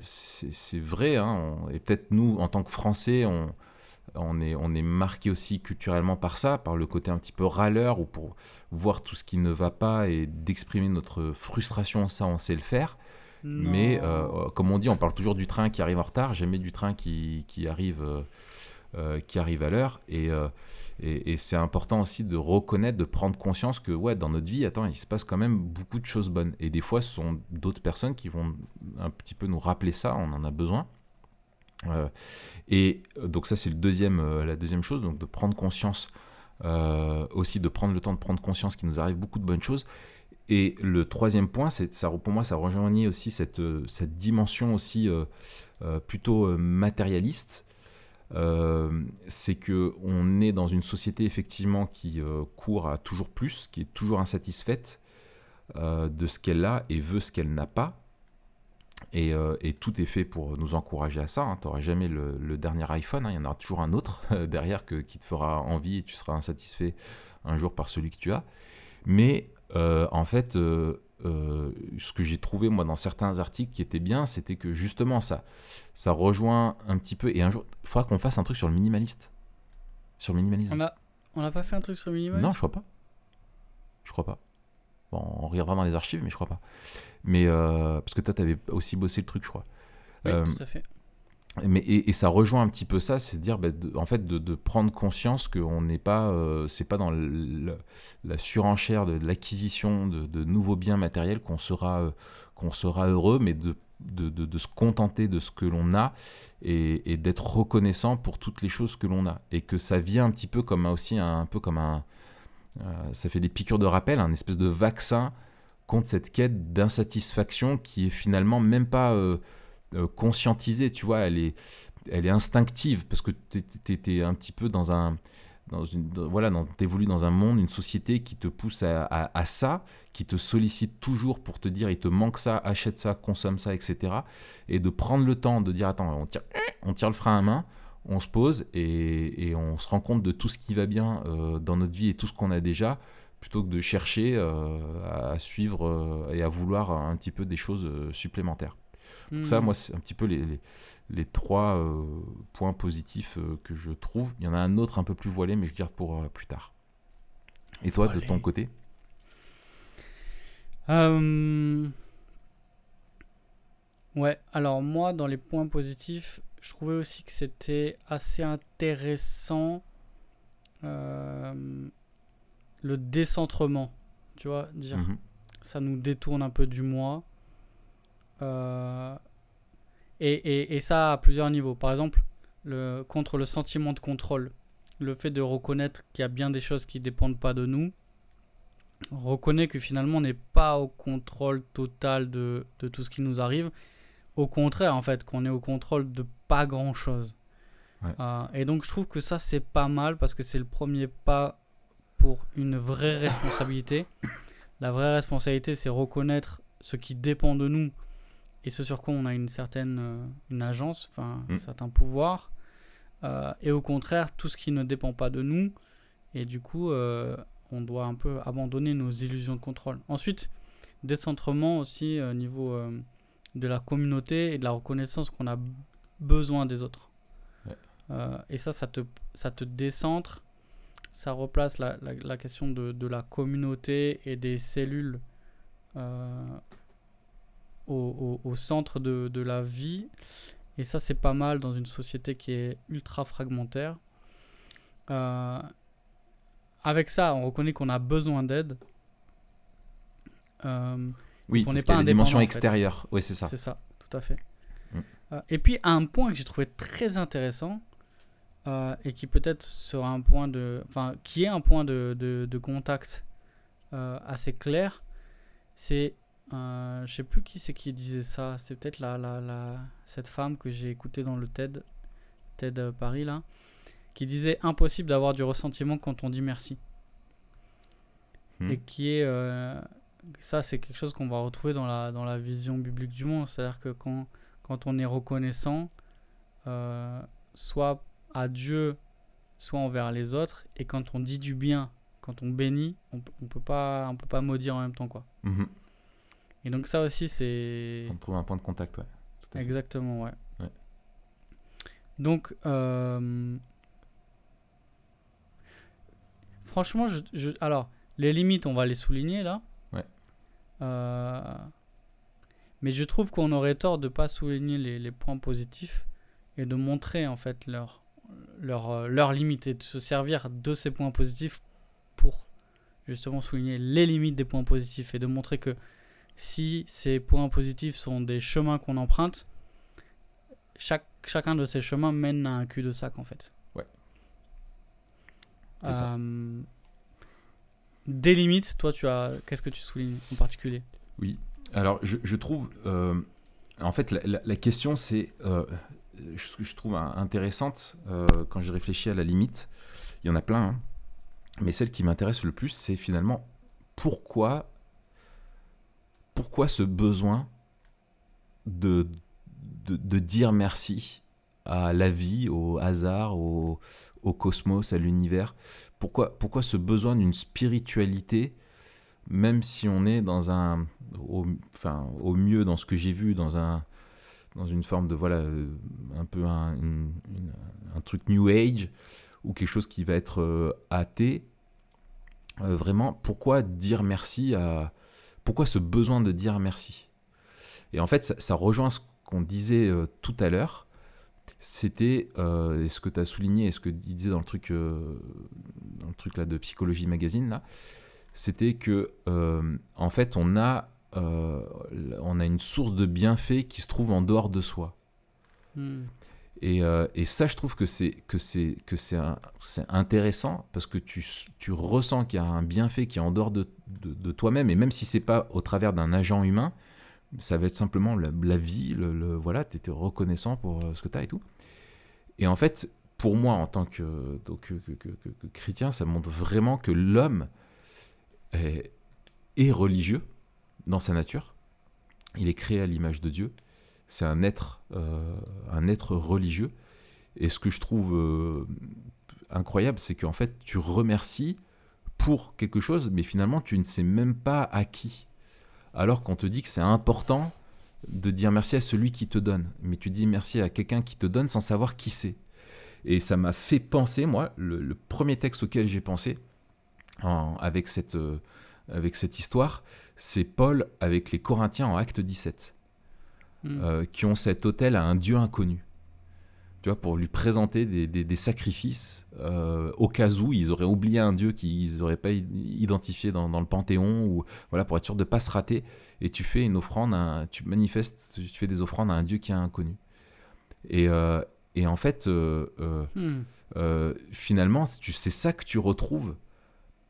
c'est vrai, hein, on- et peut-être nous, en tant que Français, on, on est, on est marqué aussi culturellement par ça, par le côté un petit peu râleur, ou pour voir tout ce qui ne va pas et d'exprimer notre frustration, ça on sait le faire. Mais euh, comme on dit, on parle toujours du train qui arrive en retard, jamais du train qui, qui arrive, euh, euh, qui arrive à l'heure. Et, euh, et, c'est important aussi de reconnaître, de prendre conscience que ouais, dans notre vie, attends, il se passe quand même beaucoup de choses bonnes. Et des fois, ce sont d'autres personnes qui vont un petit peu nous rappeler ça, on en a besoin. Euh, et euh, donc ça, c'est le deuxième, euh, la deuxième chose, donc de prendre conscience, euh, aussi de prendre le temps de prendre conscience qu'il nous arrive beaucoup de bonnes choses. Et le troisième point, ça, pour moi, ça rejoignait aussi cette, euh, cette dimension aussi euh, euh, plutôt euh, matérialiste. Euh, c'est que on est dans une société effectivement qui euh, court à toujours plus, qui est toujours insatisfaite euh, de ce qu'elle a et veut ce qu'elle n'a pas. Et, tout est fait pour nous encourager à ça. Hein. Tu n'auras jamais le, dernier iPhone, hein. il y en aura toujours un autre derrière que, qui te fera envie et tu seras insatisfait un jour par celui que tu as. Mais en fait, euh, ce que j'ai trouvé moi dans certains articles qui était bien, c'était que justement ça, ça rejoint un petit peu. Et un jour, il faudra qu'on fasse un truc sur le minimaliste. Sur le minimalisme. On a, on n'a pas fait un truc sur le minimalisme? Non, je crois pas. Je crois pas. Bon, on regardera dans les archives, mais je crois pas. Mais euh, parce que toi, tu avais aussi bossé le truc, je crois. Oui, euh, tout à fait. Mais, et, ça rejoint un petit peu ça, c'est de dire, bah, en fait, de, prendre conscience qu'on n'est pas, euh, c'est pas dans la surenchère de, l'acquisition de, nouveaux biens matériels qu'on sera, euh, qu'on sera heureux, mais de, se contenter de ce que l'on a et, d'être reconnaissant pour toutes les choses que l'on a. Et que ça vient un petit peu comme aussi un, peu comme un, euh, ça fait des piqûres de rappel, un espèce de vaccin contre cette quête d'insatisfaction qui est finalement même pas conscientisée, tu vois, elle est, elle est instinctive parce que tu es, un petit peu dans un. Dans une, voilà, évolues dans un monde, une société qui te pousse à, ça, qui te sollicite toujours pour te dire il te manque ça, achète ça, consomme ça, etc. Et de prendre le temps de dire attends, on tire, on tire le frein à main, on se pose et, on se rend compte de tout ce qui va bien euh, dans notre vie et tout ce qu'on a déjà, plutôt que de chercher euh, à suivre et à vouloir un petit peu des choses supplémentaires ça, hmm. moi, c'est un petit peu les, les, trois euh, points positifs euh, que je trouve. Il y en a un autre un peu plus voilé, mais je garde pour euh, plus tard. Et toi, de ton côté? Ouais, alors moi, dans les points positifs, je trouvais aussi que c'était assez intéressant le décentrement. Tu vois, dire mhm. ça nous détourne un peu du moi. Euh, et, et, ça à plusieurs niveaux. Par exemple, le, contre le sentiment de contrôle, le fait de reconnaître qu'il y a bien des choses qui ne dépendent pas de nous, reconnaît que finalement on n'est pas au contrôle total de, de, tout ce qui nous arrive. Au contraire, en fait, qu'on est au contrôle de pas grand chose. Euh, et donc je trouve que ça c'est pas mal parce que c'est le premier pas pour une vraie responsabilité. La vraie responsabilité c'est reconnaître ce qui dépend de nous et ce sur quoi on a une certaine euh, une agence, enfin un mm. certain pouvoir, euh, et au contraire tout ce qui ne dépend pas de nous, et du coup euh, on doit un peu abandonner nos illusions de contrôle. Ensuite, décentrement aussi au niveau de la communauté et de la reconnaissance qu'on a besoin des autres. et ça, ça te, ça te décentre, ça replace la, la, question de, de, la communauté et des cellules au, centre de, de, la vie. Et ça, c'est pas mal dans une société qui est ultra fragmentaire. Euh, avec ça, on reconnaît qu'on a besoin d'aide. Euh, oui, on n'est pas une dimension extérieure. Oui, c'est ça. C'est ça, tout à fait. Mm. Euh, et puis, un point que j'ai trouvé très intéressant, et qui peut-être sera un point de. Enfin, qui est un point de, de, de contact assez clair, c'est euh, je sais plus qui c'est qui disait ça. C'est peut-être la, la, la, cette femme que j'ai écoutée dans le TED, TED euh, Paris là, qui disait impossible d'avoir du ressentiment quand on dit merci. Hmm. Et qui est euh, ça, c'est quelque chose qu'on va retrouver dans la dans la vision biblique du monde. C'est-à-dire que quand quand on est reconnaissant, euh, soit à Dieu, soit envers les autres, et quand on dit du bien, quand on bénit, on, on peut pas on peut pas maudire en même temps quoi. Mhm. Et donc ça aussi, c'est... On trouve un point de contact, ouais. Exactement, ouais. Donc, euh, franchement, je, alors, les limites, on va les souligner là. Ouais. Euh, mais je trouve qu'on aurait tort de pas souligner les, les, points positifs et de montrer en fait leurs leur, euh, leur limites et de se servir de ces points positifs pour justement souligner les limites des points positifs et de montrer que si ces points positifs sont des chemins qu'on emprunte, chaque, chacun de ces chemins mène à un cul-de-sac en fait. Ouais. Euh, des limites, toi, tu as. Qu'est-ce que tu soulignes en particulier? Oui. Alors, je, je trouve. Euh, en fait, la, la, question, c'est. Euh, ce que je trouve intéressante quand je réfléchis à la limite, il y en a plein, hein, mais celle qui m'intéresse le plus, c'est finalement pourquoi, pourquoi ce besoin de, dire merci à la vie, au hasard, au, cosmos, à l'univers? Pourquoi, ce besoin d'une spiritualité, même si on est dans un, au, mieux dans ce que j'ai vu, dans un, dans une forme de voilà, euh, un peu un, un truc New Age ou quelque chose qui va être euh, athée. Euh, vraiment, pourquoi dire merci à, pourquoi ce besoin de dire merci? Et en fait, ça, rejoint ce qu'on disait tout à l'heure. C'était euh, ce que tu as souligné et ce que il disait dans le truc euh, de psychologie magazine c'était que euh, en fait on a on a une source de bienfaits qui se trouve en dehors de soi. Hmm. Et, et, ça je trouve que c'est que c'est que c'est intéressant parce que tu, tu ressens qu'il y a un bienfait qui est en dehors de, de, toi-même et même si c'est pas au travers d'un agent humain ça va être simplement la, vie, le, voilà, tu étais reconnaissant pour ce que tu as et tout. Et en fait, pour moi, en tant que, donc, chrétien, ça montre vraiment que l'homme est, religieux dans sa nature. Il est créé à l'image de Dieu. C'est un être, euh, un être religieux. Et ce que je trouve euh, incroyable, c'est qu'en fait, tu remercies pour quelque chose, mais finalement, tu ne sais même pas à qui. Alors qu'on te dit que c'est important de dire merci à celui qui te donne. Mais tu dis merci à quelqu'un qui te donne sans savoir qui c'est. Et ça m'a fait penser, moi, le, premier texte auquel j'ai pensé avec, cette, euh, avec cette histoire, c'est Paul avec les Corinthiens en acte 17, hmm. euh, qui ont cet hôtel à un Dieu inconnu. Tu vois, pour lui présenter des, sacrifices euh, au cas où ils auraient oublié un dieu qu'ils n'auraient pas identifié dans, le panthéon ou voilà pour être sûr de pas se rater et tu fais une offrande tu manifestes tu fais des offrandes à un dieu qui est inconnu et, et en fait, euh, euh, euh, finalement, c'est ça que tu retrouves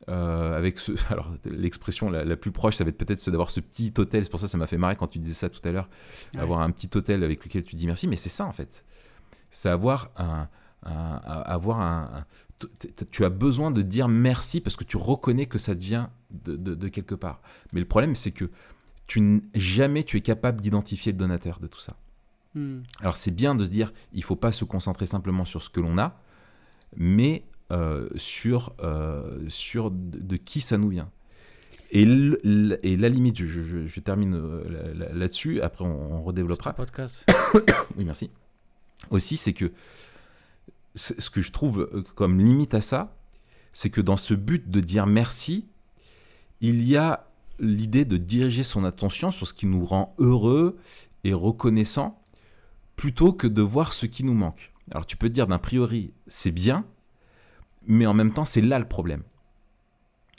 avec ce. Alors, l'expression la, plus proche, ça va être peut-être d'avoir ce petit hôtel. C'est pour ça que ça m'a fait marrer quand tu disais ça tout à l'heure. Avoir un petit hôtel avec lequel tu dis merci. Mais c'est ça, en fait. C'est avoir un. avoir un, tu as besoin de dire merci parce que tu reconnais que ça vient de, de quelque part. Mais le problème, c'est que tu, jamais tu es capable d'identifier le donateur de tout ça. Hmm. Alors c'est bien de se dire, il faut pas se concentrer simplement sur ce que l'on a, mais euh, sur, euh, sur de, qui ça nous vient. Et, et la limite, je, termine euh, là-dessus, après on, redéveloppera. podcast. oui, merci. Aussi, c'est que ce que je trouve comme limite à ça, c'est que dans ce but de dire merci, il y a l'idée de diriger son attention sur ce qui nous rend heureux et reconnaissant, plutôt que de voir ce qui nous manque. Alors tu peux dire d'un priori, c'est bien, mais en même temps, c'est là le problème.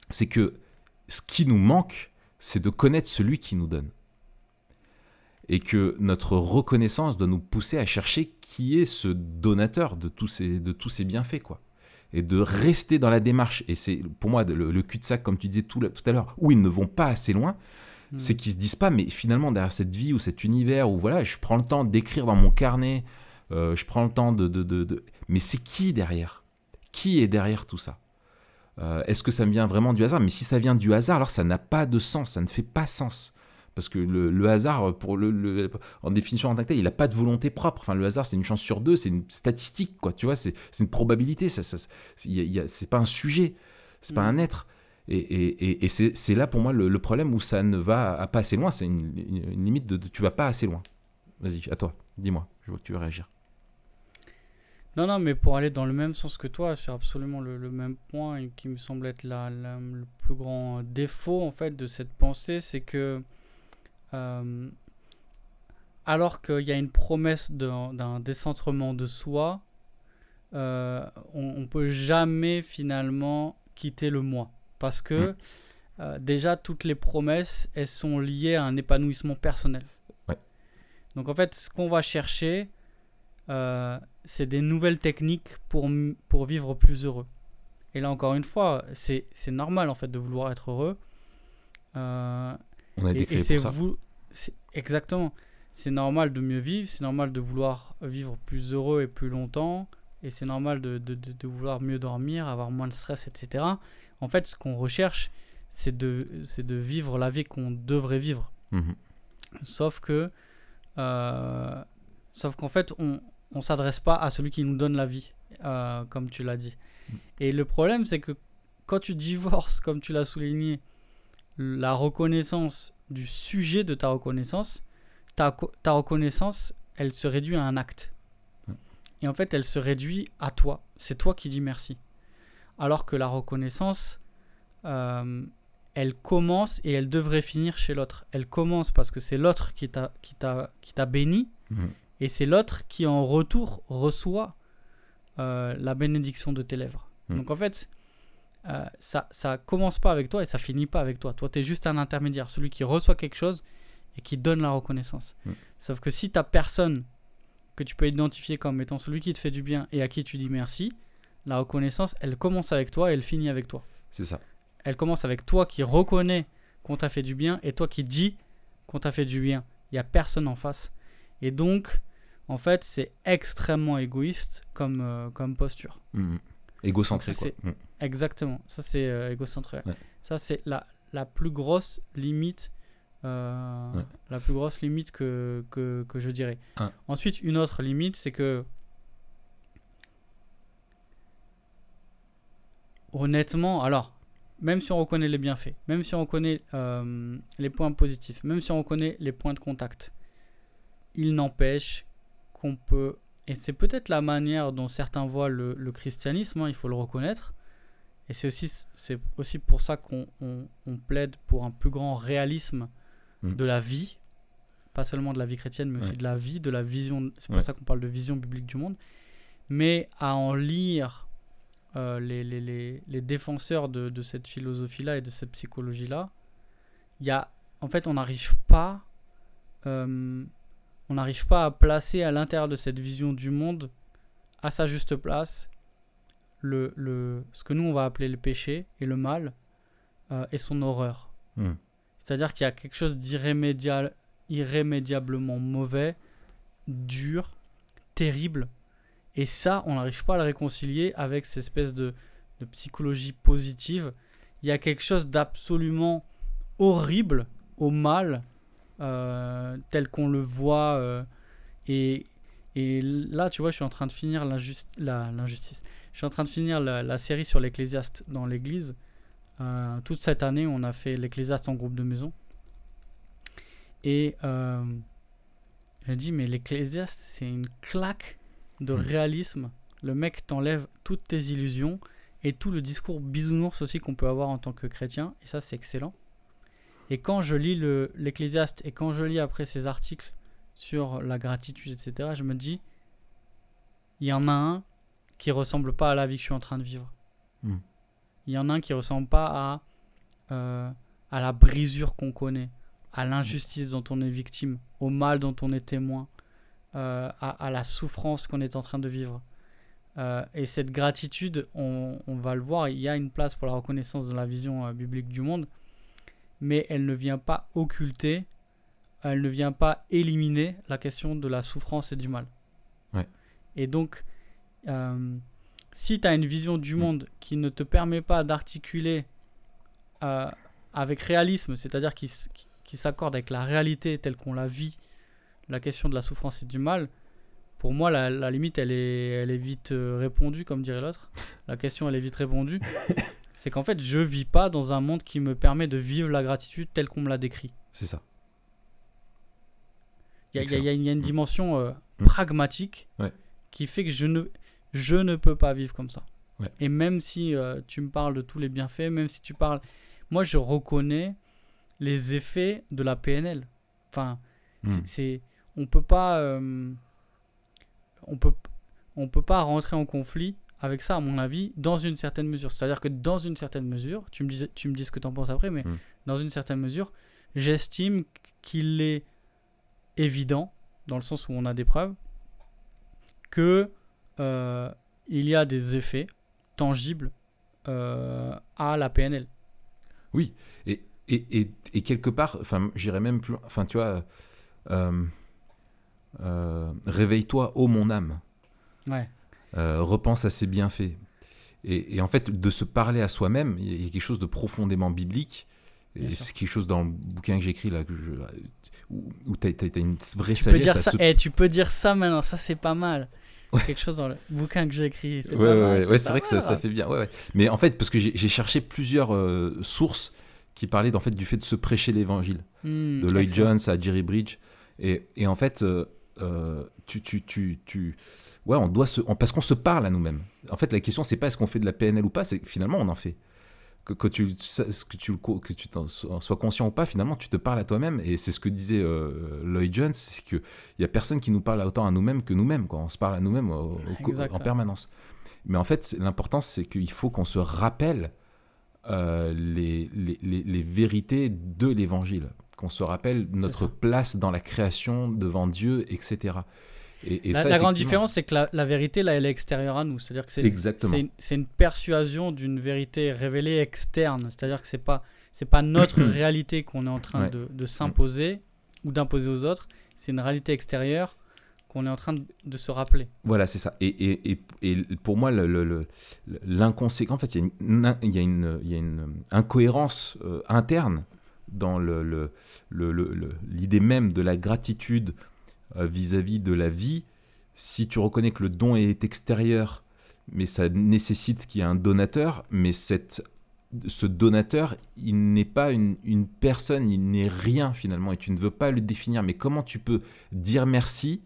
C'est que ce qui nous manque, c'est de connaître celui qui nous donne. Et que notre reconnaissance doit nous pousser à chercher qui est ce donateur de tous ces, de tous ces bienfaits, quoi. Et de rester dans la démarche. Et c'est pour moi le, cul-de-sac, comme tu disais tout, tout à l'heure, où ils ne vont pas assez loin, Hmm. C'est qu'ils se disent pas, mais finalement, derrière cette vie ou cet univers où voilà, je prends le temps d'écrire dans mon carnet, euh, je prends le temps de. de, de, Mais c'est qui derrière? Qui est derrière tout ça euh, Est-ce que ça me vient vraiment du hasard? Mais si ça vient du hasard, alors ça n'a pas de sens, ça ne fait pas sens. Parce que le, hasard, pour le, en définition en tant que tel, il n'a pas de volonté propre. Enfin, le hasard, c'est une chance sur deux, c'est une statistique, quoi. Tu vois, c'est une probabilité. Ça, ça, c'est pas un sujet, c'est pas hmm. un être. Et, c'est là pour moi le, problème où ça ne va pas assez loin. C'est une, limite de, tu vas pas assez loin. Vas-y, à toi, dis-moi, je vois que tu veux réagir. Non, non, mais pour aller dans le même sens que toi, c'est absolument le, même point qui me semble être la, le plus grand défaut en fait de cette pensée, c'est que euh, alors qu'il y a une promesse d'un décentrement de soi, euh, on, ne peut jamais finalement quitter le moi. Parce que mm. euh, déjà, toutes les promesses, elles sont liées à un épanouissement personnel. Donc en fait, ce qu'on va chercher, euh, c'est des nouvelles techniques pour, pour vivre plus heureux. Et là, encore une fois, c'est normal en fait de vouloir être heureux. Euh, On a ça. Vous, exactement. c'est normal de mieux vivre, c'est normal de vouloir vivre plus heureux et plus longtemps, et c'est normal de, de, de, vouloir mieux dormir, avoir moins de stress, etc. En fait, ce qu'on recherche, c'est de, de vivre la vie qu'on devrait vivre. Mhm. Sauf que, euh, sauf qu'en fait, on ne s'adresse pas à celui qui nous donne la vie, euh, comme tu l'as dit. Mhm. Et le problème, c'est que quand tu divorces, comme tu l'as souligné, la reconnaissance du sujet de ta reconnaissance, ta, ta reconnaissance, elle se réduit à un acte. Et en fait, elle se réduit à toi. C'est toi qui dis merci. Alors que la reconnaissance, euh, elle commence et elle devrait finir chez l'autre. Elle commence parce que c'est l'autre qui t'a, qui qui t'a béni. Mhm. Et c'est l'autre qui, en retour, reçoit euh, la bénédiction de tes lèvres. Mhm. Donc en fait, euh, ça, ça commence pas avec toi et ça finit pas avec toi. Toi, tu es juste un intermédiaire, celui qui reçoit quelque chose et qui donne la reconnaissance. Mhm. Sauf que si tu personne que tu peux identifier comme étant celui qui te fait du bien et à qui tu dis merci, la reconnaissance, elle commence avec toi et elle finit avec toi. C'est ça. Elle commence avec toi qui reconnais qu'on t'a fait du bien et toi qui dis qu'on t'a fait du bien. Il n'y a personne en face. Et donc, en fait, c'est extrêmement égoïste comme, euh, comme posture. Mmh. Égocentré, quoi. Mmh. Exactement. Ça, c'est euh, égocentré. Ça, c'est la, la plus grosse limite euh, la plus grosse limite que, que, que je dirais. Ensuite, une autre limite, c'est que honnêtement, alors, même si on reconnaît les bienfaits, même si on reconnaît euh, les points positifs, même si on reconnaît les points de contact, il n'empêche qu'on peut, et c'est peut-être la manière dont certains voient le, le christianisme, hein, il faut le reconnaître, et c'est aussi, c'est aussi pour ça qu'on on plaide pour un plus grand réalisme Mm. de la vie, pas seulement de la vie chrétienne, mais aussi de la vie, de la vision. C'est pour ça qu'on parle de vision biblique du monde. Mais à en lire euh, les, les, les, les, défenseurs de, de cette philosophie-là et de cette psychologie-là, il y a, en fait, on n'arrive pas, euh, on n'arrive pas à placer à l'intérieur de cette vision du monde, à sa juste place, le, le, ce que nous on va appeler le péché et le mal euh, et son horreur. Mm. C'est-à-dire qu'il y a quelque chose d'irrémédiablement mauvais, dur, terrible. Et ça, on n'arrive pas à le réconcilier avec cette espèce de, psychologie positive. Il y a quelque chose d'absolument horrible au mal, tel qu'on le voit. Euh, et, et, là, tu vois, je suis en train de finir l'injustice. Je suis en train de finir la, la série sur l'Ecclésiaste dans l'Église. Euh, toute cette année, on a fait l'Ecclésiaste en groupe de maison. Et euh, je dis, mais l'Ecclésiaste, c'est une claque de hmm. réalisme. Le mec t'enlève toutes tes illusions et tout le discours bisounours aussi qu'on peut avoir en tant que chrétien. Et ça, c'est excellent. Et quand je lis l'Ecclésiaste et quand je lis après ces articles sur la gratitude, etc., je me dis, il y en a un qui ressemble pas à la vie que je suis en train de vivre. Hmm il y en a un qui ressemble pas à, euh, à la brisure qu'on connaît, à l'injustice dont on est victime, au mal dont on est témoin, euh, à, la souffrance qu'on est en train de vivre. Euh, et cette gratitude, on, va le voir, il y a une place pour la reconnaissance de la vision biblique du monde, mais elle ne vient pas occulter, elle ne vient pas éliminer la question de la souffrance et du mal. Et donc, si tu as une vision du mm. monde qui ne te permet pas d'articuler euh, avec réalisme, c'est-à-dire qui, qui, s'accorde avec la réalité telle qu'on la vit, la question de la souffrance et du mal, pour moi, la, limite, elle est, elle est vite euh, répondue, comme dirait l'autre. La question, elle est vite répondue. C'est qu'en fait, je vis pas dans un monde qui me permet de vivre la gratitude telle qu'on me l'a décrit. C'est ça. Il y, y, a une mm. dimension euh, mm. pragmatique qui fait que je ne, je ne peux pas vivre comme ça. Et même si euh, tu me parles de tous les bienfaits, même si tu parles... Moi, je reconnais les effets de la PNL. Enfin, hmm. c'est... On peut pas... Euh, on peut, on peut pas rentrer en conflit avec ça, à mon avis, dans une certaine mesure. C'est-à-dire que dans une certaine mesure, tu me dis, tu me dis ce que tu en penses après, mais hmm. dans une certaine mesure, j'estime qu'il est évident, dans le sens où on a des preuves, que euh, il y a des effets tangibles euh, à la PNL. Oui, et, et, et, quelque part, enfin, j'irais même plus, enfin, tu vois, euh, Réveille-toi, ô mon âme. Ouais. Euh, repense à ses bienfaits. Et, et en fait, de se parler à soi-même, il y a quelque chose de profondément biblique. Et c'est quelque chose dans le bouquin que j'écris là, que je, où, où tu as, une vraie Tu peux, sagesse dire à ça, se eh, tu peux dire ça maintenant, ça c'est pas mal. Ouais. Quelque chose dans le bouquin que j'ai écrit. C'est Ouais, pas ouais, mal, ouais, c'est vrai que ça, ça fait bien. Mais en fait, parce que j'ai cherché plusieurs euh, sources qui parlaient en fait, du fait de se prêcher l'évangile. Hmm, de Lloyd. Jones à Jerry Bridge. Et, et en fait, euh, euh, tu, tu, tu, tu- ouais, on doit se, on- parce qu'on se parle à nous-mêmes. En fait, la question, c'est pas est-ce qu'on fait de la PNL ou pas, c'est finalement, on en fait. Que, que tu, que tu, que tu t'en sois conscient ou pas, finalement, tu te parles à toi-même. Et c'est ce que disait euh, Lloyd Jones, c'est qu'il y a personne qui nous parle autant à nous-mêmes que nous-mêmes. On se parle à nous-mêmes en permanence. Mais en fait, l'important, c'est qu'il faut qu'on se rappelle euh, les, les, les- les vérités de l'évangile, qu'on se rappelle notre ça. place dans la création devant Dieu, etc. Et, et La, ça, la grande différence, c'est que la, la vérité, là, elle est extérieure à nous. C'est-à-dire que c'est une, une persuasion d'une vérité révélée externe. C'est-à-dire que c'est pas c'est pas notre réalité qu'on est en train Ouais. de, de s'imposer ou d'imposer aux autres. C'est une réalité extérieure qu'on est en train de, se rappeler. Voilà, c'est ça. Et, et, et, et pour moi, l'inconséquent, en fait, il y a une, il y a une, il y a une incohérence euh, interne dans le- le- le- le- le- l'idée même de la gratitude euh, vis-à-vis de la vie. Si tu reconnais que le don est extérieur, mais ça nécessite qu'il y ait un donateur, mais cette, ce donateur, il n'est pas une, une personne, il n'est rien finalement, et tu ne veux pas le définir. Mais comment tu peux dire merci?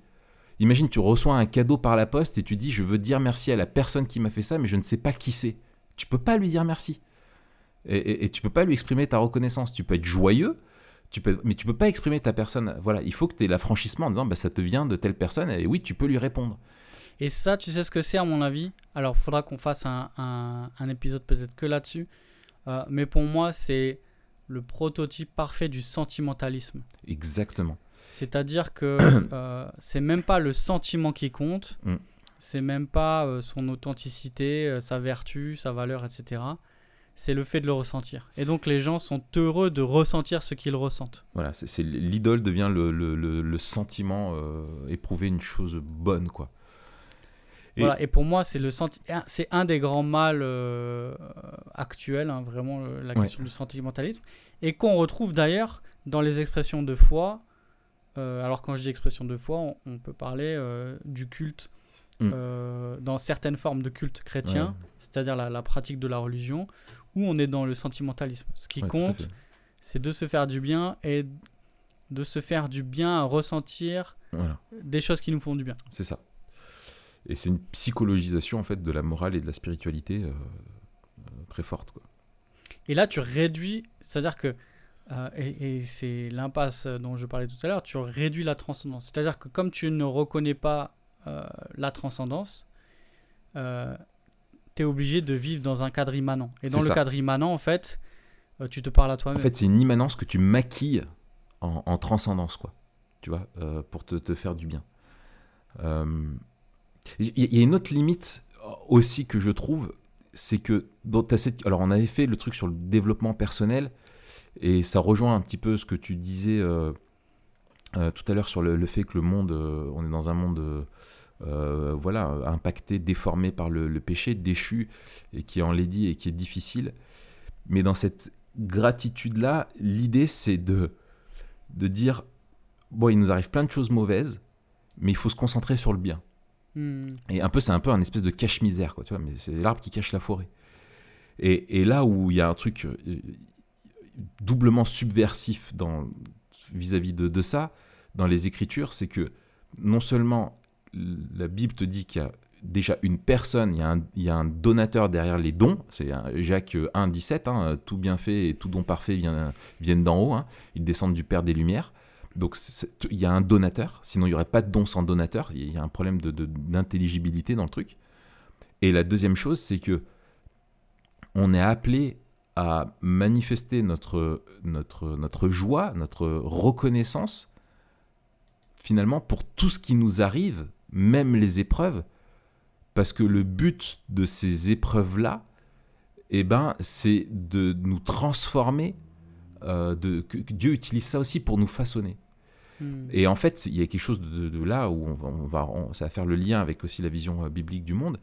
Imagine, tu reçois un cadeau par la poste et tu dis je veux dire merci à la personne qui m'a fait ça, mais je ne sais pas qui c'est. Tu peux pas lui dire merci. Et, et, et tu peux pas lui exprimer ta reconnaissance. Tu peux être joyeux, tu peux, mais tu peux pas exprimer ta personne. Voilà, il faut que tu aies l'affranchissement en disant bah, ça te vient de telle personne et oui, tu peux lui répondre. Et ça, tu sais ce que c'est à mon avis? Alors, il faudra qu'on fasse un, un- un épisode peut-être que là-dessus. Euh, mais pour moi, c'est le prototype parfait du sentimentalisme. Exactement. C'est-à-dire que euh, c'est même pas le sentiment qui compte, Mm. c'est même pas euh, son authenticité, euh, sa vertu, sa valeur, etc. C'est le fait de le ressentir. Et donc les gens sont heureux de ressentir ce qu'ils ressentent. Voilà, c'est, c'est- l'idole devient le, le- le- le sentiment euh, éprouver une chose bonne, quoi. Et- Voilà. Et pour moi, c'est le senti- un- c'est un des grands mâles euh, actuels, hein, vraiment euh, la Ouais. question du sentimentalisme, et qu'on retrouve d'ailleurs dans les expressions de foi. Euh, alors quand je dis expression de foi, on, on peut parler du culte, Mm. dans certaines formes de culte chrétien, Ouais. c'est-à-dire la, la pratique de la religion, où on est dans le sentimentalisme. Ce qui Ouais, compte, c'est de se faire du bien et de se faire du bien à ressentir Voilà. des choses qui nous font du bien. C'est ça. Et c'est une psychologisation en fait de la morale et de la spiritualité euh, euh, très forte. Quoi. Et là, tu réduis, c'est-à-dire que, euh, et, et c'est l'impasse dont je parlais tout à l'heure, tu réduis la transcendance. C'est-à-dire que comme tu ne reconnais pas la transcendance, tu es obligé de vivre dans un cadre immanent. Et dans le ça. cadre immanent, en fait, euh, tu te parles à En toi-même. fait, c'est une immanence que tu maquilles en, en transcendance, quoi. Tu vois, euh, pour te, te faire du bien. Euh, Il y, a une autre limite aussi que je trouve, c'est que bon, t'as cette- alors on avait fait le truc sur le développement personnel et ça rejoint un petit peu ce que tu disais tout à l'heure sur le, le fait que le monde, on est dans un monde euh, voilà impacté, déformé par le, le péché, déchu et qui est enlaidi et qui est difficile. Mais dans cette gratitude là, l'idée c'est de de dire bon, il nous arrive plein de choses mauvaises, mais il faut se concentrer sur le bien. Hmm. Et un peu, c'est un peu un espèce de cache-misère, quoi, tu vois, mais c'est l'arbre qui cache la forêt. Et, et là où il y a un truc euh, doublement subversif dans, vis-à-vis de, de ça, dans les Écritures, c'est que non seulement la Bible te dit qu'il y a déjà une personne, il y a un, donateur derrière les dons, c'est Jacques 1, 17, hein, tout bien fait et tout don parfait viennent d'en haut, hein, ils descendent du Père des Lumières. Donc il y a un donateur, sinon il n'y aurait pas de don sans donateur, il y a un problème de- de- d'intelligibilité dans le truc. Et la deuxième chose, c'est que on est appelé à manifester notre, notre, notre joie, notre reconnaissance, finalement, pour tout ce qui nous arrive, même les épreuves, parce que le but de ces épreuves-là, eh ben, c'est de nous transformer, euh, de, que, Dieu utilise ça aussi pour nous façonner. Hmm. Et en fait, il y a quelque chose de, de là où on va, on va on- ça va faire le lien avec aussi la vision euh, biblique du monde.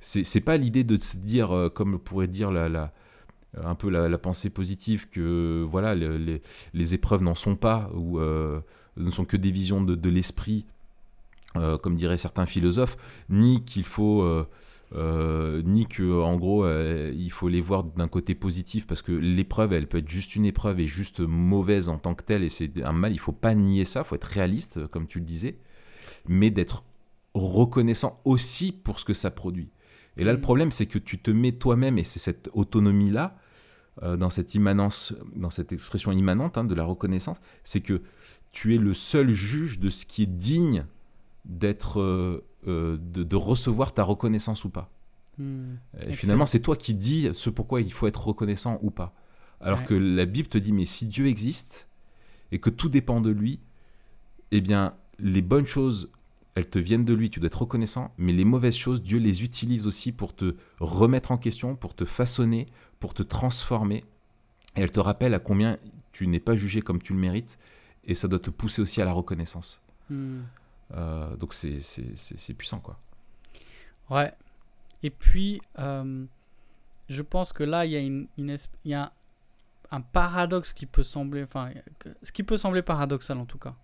C'est pas l'idée de se dire, euh, comme pourrait dire la, la- un peu la, la pensée positive, que voilà, le- les, les épreuves n'en sont pas, ou euh, ne sont que des visions de, de l'esprit, euh, comme diraient certains philosophes, ni qu'il faut. euh, euh, ni que en gros euh, il faut les voir d'un côté positif parce que l'épreuve elle peut être juste une épreuve et juste mauvaise en tant que telle et c'est un mal il faut pas nier ça faut être réaliste comme tu le disais mais d'être reconnaissant aussi pour ce que ça produit et là le Mm. problème c'est que tu te mets toi-même et c'est cette autonomie là dans cette immanence dans cette expression immanente hein, de la reconnaissance c'est que tu es le seul juge de ce qui est digne d'être euh, euh, de, de recevoir ta reconnaissance ou pas Hmm. et finalement, c'est toi qui dis ce pourquoi il faut être reconnaissant ou pas. Alors Ouais. que la Bible te dit, mais si Dieu existe et que tout dépend de lui, eh bien, les bonnes choses, elles te viennent de lui, tu dois être reconnaissant, mais les mauvaises choses, Dieu les utilise aussi pour te remettre en question, pour te façonner, pour te transformer. Et elle te rappelle à combien tu n'es pas jugé comme tu le mérites, et ça doit te pousser aussi à la reconnaissance. Hmm. Euh, donc c'est- puissant, quoi. Ouais. Et puis, euh, je pense que là, il y a, une, y a un paradoxe qui peut sembler, enfin, ce qui peut sembler paradoxal en tout cas.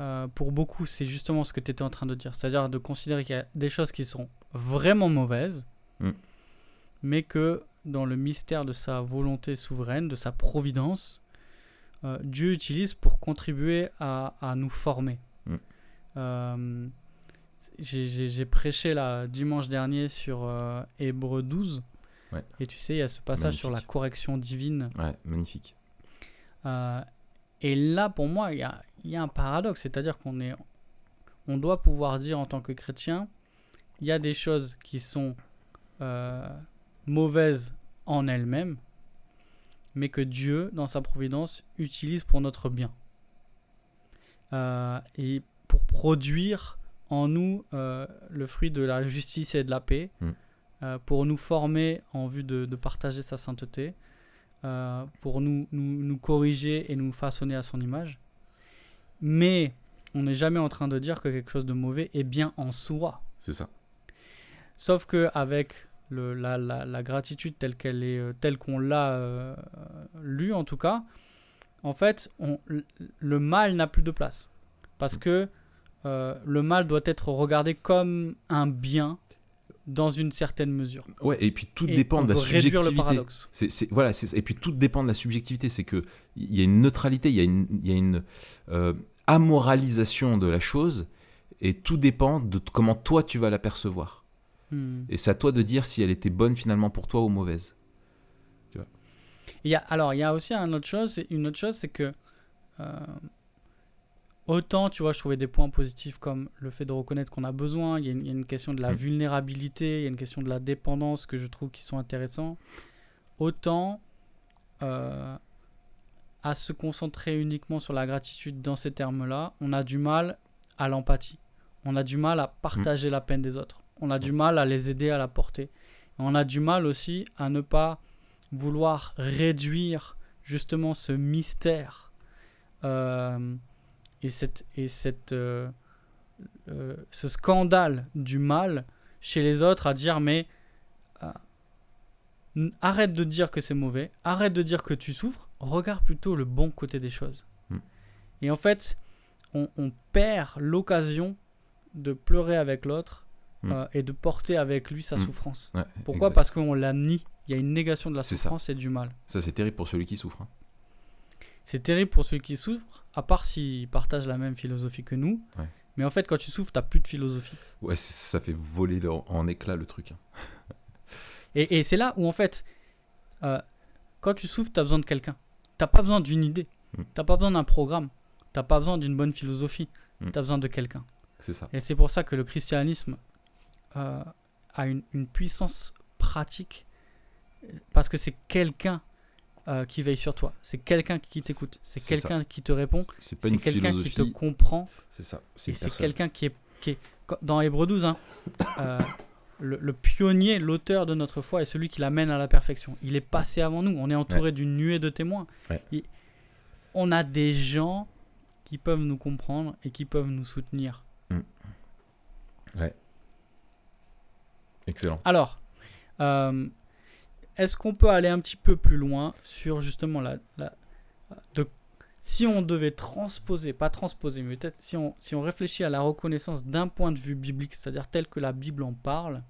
Euh, pour beaucoup, c'est justement ce que tu étais en train de dire, c'est-à-dire de considérer qu'il y a des choses qui sont vraiment mauvaises, Mm. mais que dans le mystère de sa volonté souveraine, de sa providence, euh, Dieu utilise pour contribuer à, à nous former. Euh, j'ai- prêché là dimanche dernier sur euh, Hébreu 12. Ouais. Et tu sais, il y a ce passage sur la correction divine. Ouais, magnifique. Euh, et là, pour moi, il y a, il y a un paradoxe. C'est-à-dire qu'on est, on doit pouvoir dire en tant que chrétien, il y a des choses qui sont euh, mauvaises en elles-mêmes, mais que Dieu, dans sa providence, utilise pour notre bien. Euh, et pour produire en nous euh, le fruit de la justice et de la paix, Mm. euh, pour nous former en vue de, de partager sa sainteté, euh, pour nous, nous, nous corriger et nous façonner à son image. Mais on n'est jamais en train de dire que quelque chose de mauvais est bien en soi. C'est ça. Sauf que avec le, la, la, la gratitude telle qu'elle est, telle qu'on l'a lue en tout cas, en fait, on, le- le mal n'a plus de place. Parce que euh, le mal doit être regardé comme un bien dans une certaine mesure. Ouais, et puis tout Et dépend on de la veut réduire le subjectivité. paradoxe. Voilà, et puis tout dépend de la subjectivité. C'est que il y a une neutralité, il y a une, il y a une euh, amoralisation de la chose, et tout dépend de comment toi tu vas la percevoir. Hmm. Et c'est à toi de dire si elle était bonne finalement pour toi ou mauvaise. Il y a, alors, il y a aussi une autre chose, c'est- une autre chose, c'est que euh, autant, tu vois, je trouvais des points positifs comme le fait de reconnaître qu'on a besoin, il y, a une- il y a une question de la Mm. vulnérabilité, il y a une question de la dépendance que je trouve qui sont intéressants, autant euh, à se concentrer uniquement sur la gratitude dans ces termes-là, on a du mal à l'empathie, on a du mal à partager la peine des autres, on a du mal à les aider à la porter, on a du mal aussi à ne pas vouloir réduire justement ce mystère euh, et, cette, et cette, euh, euh, ce scandale du mal chez les autres à dire mais euh, arrête de dire que c'est mauvais, arrête de dire que tu souffres, regarde plutôt le bon côté des choses. Mm. Et en fait, on, on perd l'occasion de pleurer avec l'autre Mm. euh, et de porter avec lui sa Mm. souffrance. Ouais, Pourquoi? exact. Parce qu'on la nie. Il y a une négation de la ça. souffrance et du mal. Ça c'est terrible pour celui qui souffre. hein. C'est terrible pour celui qui souffre, à part s'il partage la même philosophie que nous. Ouais. Mais en fait, quand tu souffres, t'as plus de philosophie. Ouais, ça fait voler le- en éclats le truc. hein. Et, et c'est là où, en fait, euh, quand tu souffres, t'as besoin de quelqu'un. T'as pas besoin d'une idée. Mm. T'as pas besoin d'un programme. T'as pas besoin d'une bonne philosophie. Mm. T'as besoin de quelqu'un. C'est ça. Et c'est pour ça que le christianisme euh, a une, une puissance pratique. Parce que c'est quelqu'un euh, qui veille sur toi. C'est quelqu'un qui t'écoute. C'est C'est quelqu'un qui te répond. C'est C'est quelqu'un qui te comprend. C'est ça. Et C'est c'est personne. quelqu'un qui est, qui est- Dans Hébreu 12, hein, euh, le, le pionnier, l'auteur de notre foi est celui qui l'amène à la perfection. Il est passé avant nous. On est entouré d'une nuée de témoins. Ouais. On a des gens qui peuvent nous comprendre et qui peuvent nous soutenir. Ouais. Excellent. Alors, euh, est-ce qu'on peut aller un petit peu plus loin sur justement la, la de, si on devait transposer, pas transposer, mais peut-être si on, si on réfléchit à la reconnaissance d'un point de vue biblique, c'est-à-dire tel que la Bible en parle,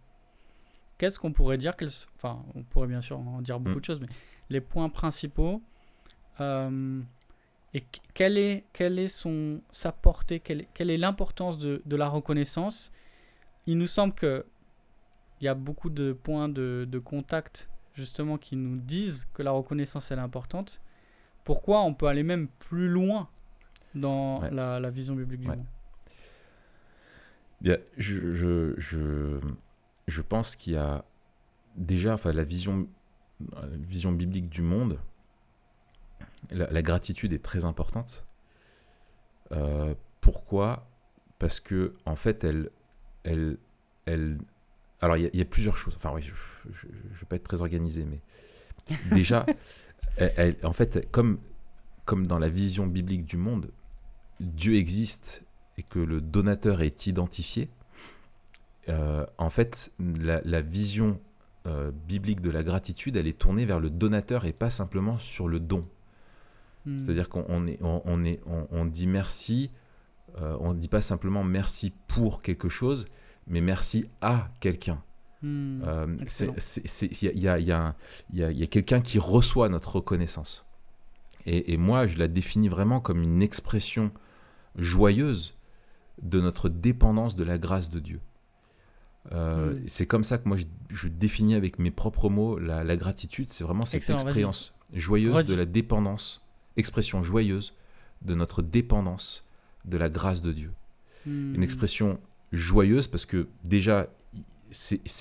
qu'est-ce qu'on pourrait dire Enfin, on pourrait bien sûr en dire beaucoup Mm. de choses, mais les points principaux. euh, et quelle est, quelle est son, sa portée, quelle est, quelle est l'importance de, de la reconnaissance? Il nous semble que il y a beaucoup de points de, de contact justement qui nous disent que la reconnaissance elle est importante. Pourquoi on peut aller même plus loin dans Ouais. la, la vision biblique du Ouais. monde? Bien, je, je, je, je pense qu'il y a déjà enfin, la, vision, la vision biblique du monde. La, la gratitude est très importante. Euh, pourquoi? Parce que en fait, elle, elle, elle. Alors, il y, a- il y a plusieurs choses. Enfin, oui, je ne vais pas être très organisé, mais déjà, elle- elle- en fait, comme, comme dans la vision biblique du monde, Dieu existe et que le donateur est identifié, euh, en fait, la, la vision euh, biblique de la gratitude, elle est tournée vers le donateur et pas simplement sur le don. Hmm. C'est-à-dire qu'on on est, on, on est, on, on dit merci, euh, on ne dit pas simplement merci pour quelque chose, mais merci à quelqu'un. Hmm. Euh, Il y a, y y y quelqu'un qui reçoit notre reconnaissance. Et, et moi, je la définis vraiment comme une expression joyeuse de notre dépendance de la grâce de Dieu. Euh, Mm. C'est comme ça que moi, je, je définis avec mes propres mots la, la gratitude. C'est vraiment cette Excellent, expérience joyeuse Redis. de la dépendance, expression joyeuse de notre dépendance de la grâce de Dieu Hmm. une expression joyeuse parce que déjà,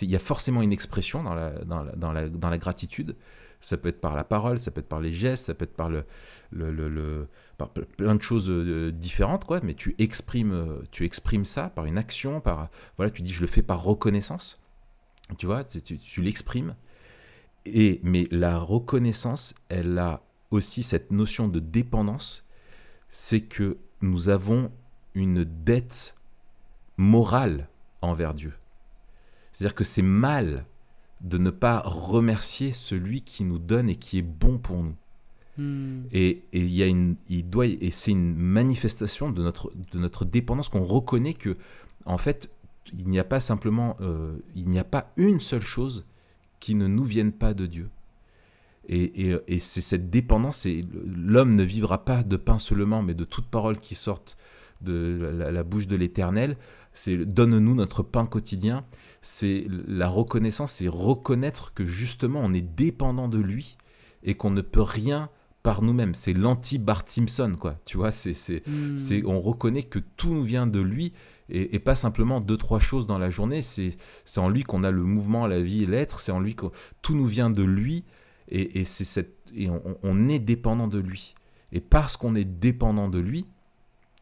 il y a forcément une expression dans la, dans, la, dans, la, gratitude. Ça peut être par la parole, ça peut être par les gestes, ça peut être par, le, le, le- le- par ple- plein de choses euh, différentes, quoi. Mais tu exprimes, euh, tu exprimes ça par une action, par voilà, tu dis je le fais par reconnaissance. Tu vois, tu l'exprimes. Et mais la reconnaissance, elle a aussi cette notion de dépendance, c'est que nous avons une dette morale envers Dieu. C'est-à-dire que c'est mal de ne pas remercier celui qui nous donne et qui est bon pour nous. Hmm. Et, et il y a une, il doit, et c'est une manifestation de notre, de notre dépendance qu'on reconnaît que, en fait, il n'y a pas simplement, euh, il n'y a pas une seule chose qui ne nous vienne pas de Dieu. Et, et- et c'est cette dépendance, et l'homme ne vivra pas de pain seulement, mais de toute parole qui sorte de la, la bouche de l'Éternel. C'est donne-nous notre pain quotidien. C'est la reconnaissance, c'est reconnaître que justement on est dépendant de lui et qu'on ne peut rien par nous-mêmes. C'est l'anti-Bart Simpson, quoi. Tu vois, c'est, c'est, Hmm. c'est, on reconnaît que tout nous vient de lui et, et pas simplement deux, trois choses dans la journée. C'est, c'est en lui qu'on a le mouvement, la vie et l'être. C'est en lui que tout nous vient de lui et, et c'est cette, et on, on est dépendant de lui. Et parce qu'on est dépendant de lui,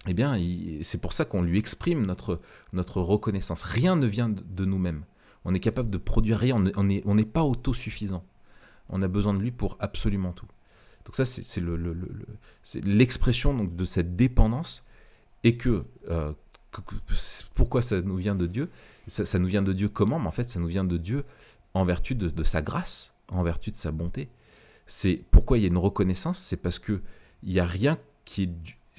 eh bien, c'est pour ça qu'on lui exprime notre, notre reconnaissance. Rien ne vient de, nous-mêmes. On est capable de produire rien. On n'est pas autosuffisant. On a besoin de lui pour absolument tout. Donc ça, c'est c'est le- le- le- le- c'est l'expression de cette dépendance et que, euh, pourquoi ça nous vient de Dieu? Ça, nous vient de Dieu comment? Mais en fait, ça nous vient de Dieu en vertu de, de sa grâce, en vertu de sa bonté. C'est pourquoi il y a une reconnaissance, c'est parce que il y a rien qui est,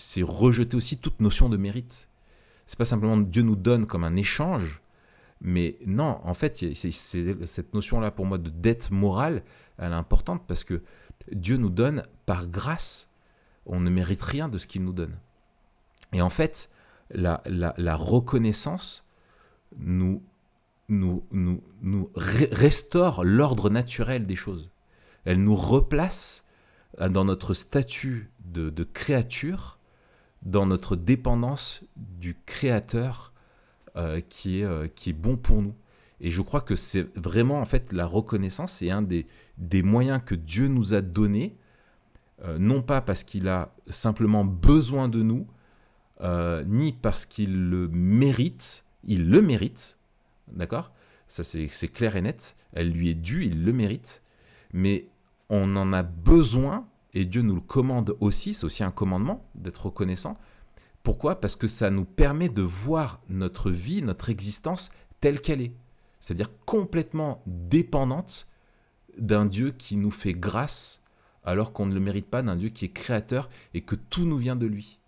c'est rejeter aussi toute notion de mérite. C'est pas simplement Dieu nous donne comme un échange, mais non, en fait, cette notion-là pour moi de dette morale, elle est importante parce que Dieu nous donne par grâce. On ne mérite rien de ce qu'il nous donne. Et en fait, la, la- reconnaissance nous, nous, nous, nous re- restaure l'ordre naturel des choses. Elle nous replace euh, dans notre statut de créature, dans notre dépendance du Créateur euh, qui, est, euh, qui est bon pour nous. Et je crois que c'est vraiment, en fait, la reconnaissance, c'est un des, des moyens que Dieu nous a donnés, euh, non pas parce qu'il a simplement besoin de nous, euh, ni parce qu'il le mérite, il le mérite, d'accord? Ça c'est clair et net, elle lui est due, il le mérite, mais on en a besoin, et Dieu nous le commande aussi, c'est aussi un commandement d'être reconnaissant, Pourquoi? Parce que ça nous permet de voir notre vie, notre existence telle qu'elle est. C'est-à-dire complètement dépendante d'un Dieu qui nous fait grâce alors qu'on ne le mérite pas, d'un Dieu qui est créateur et que tout nous vient de lui.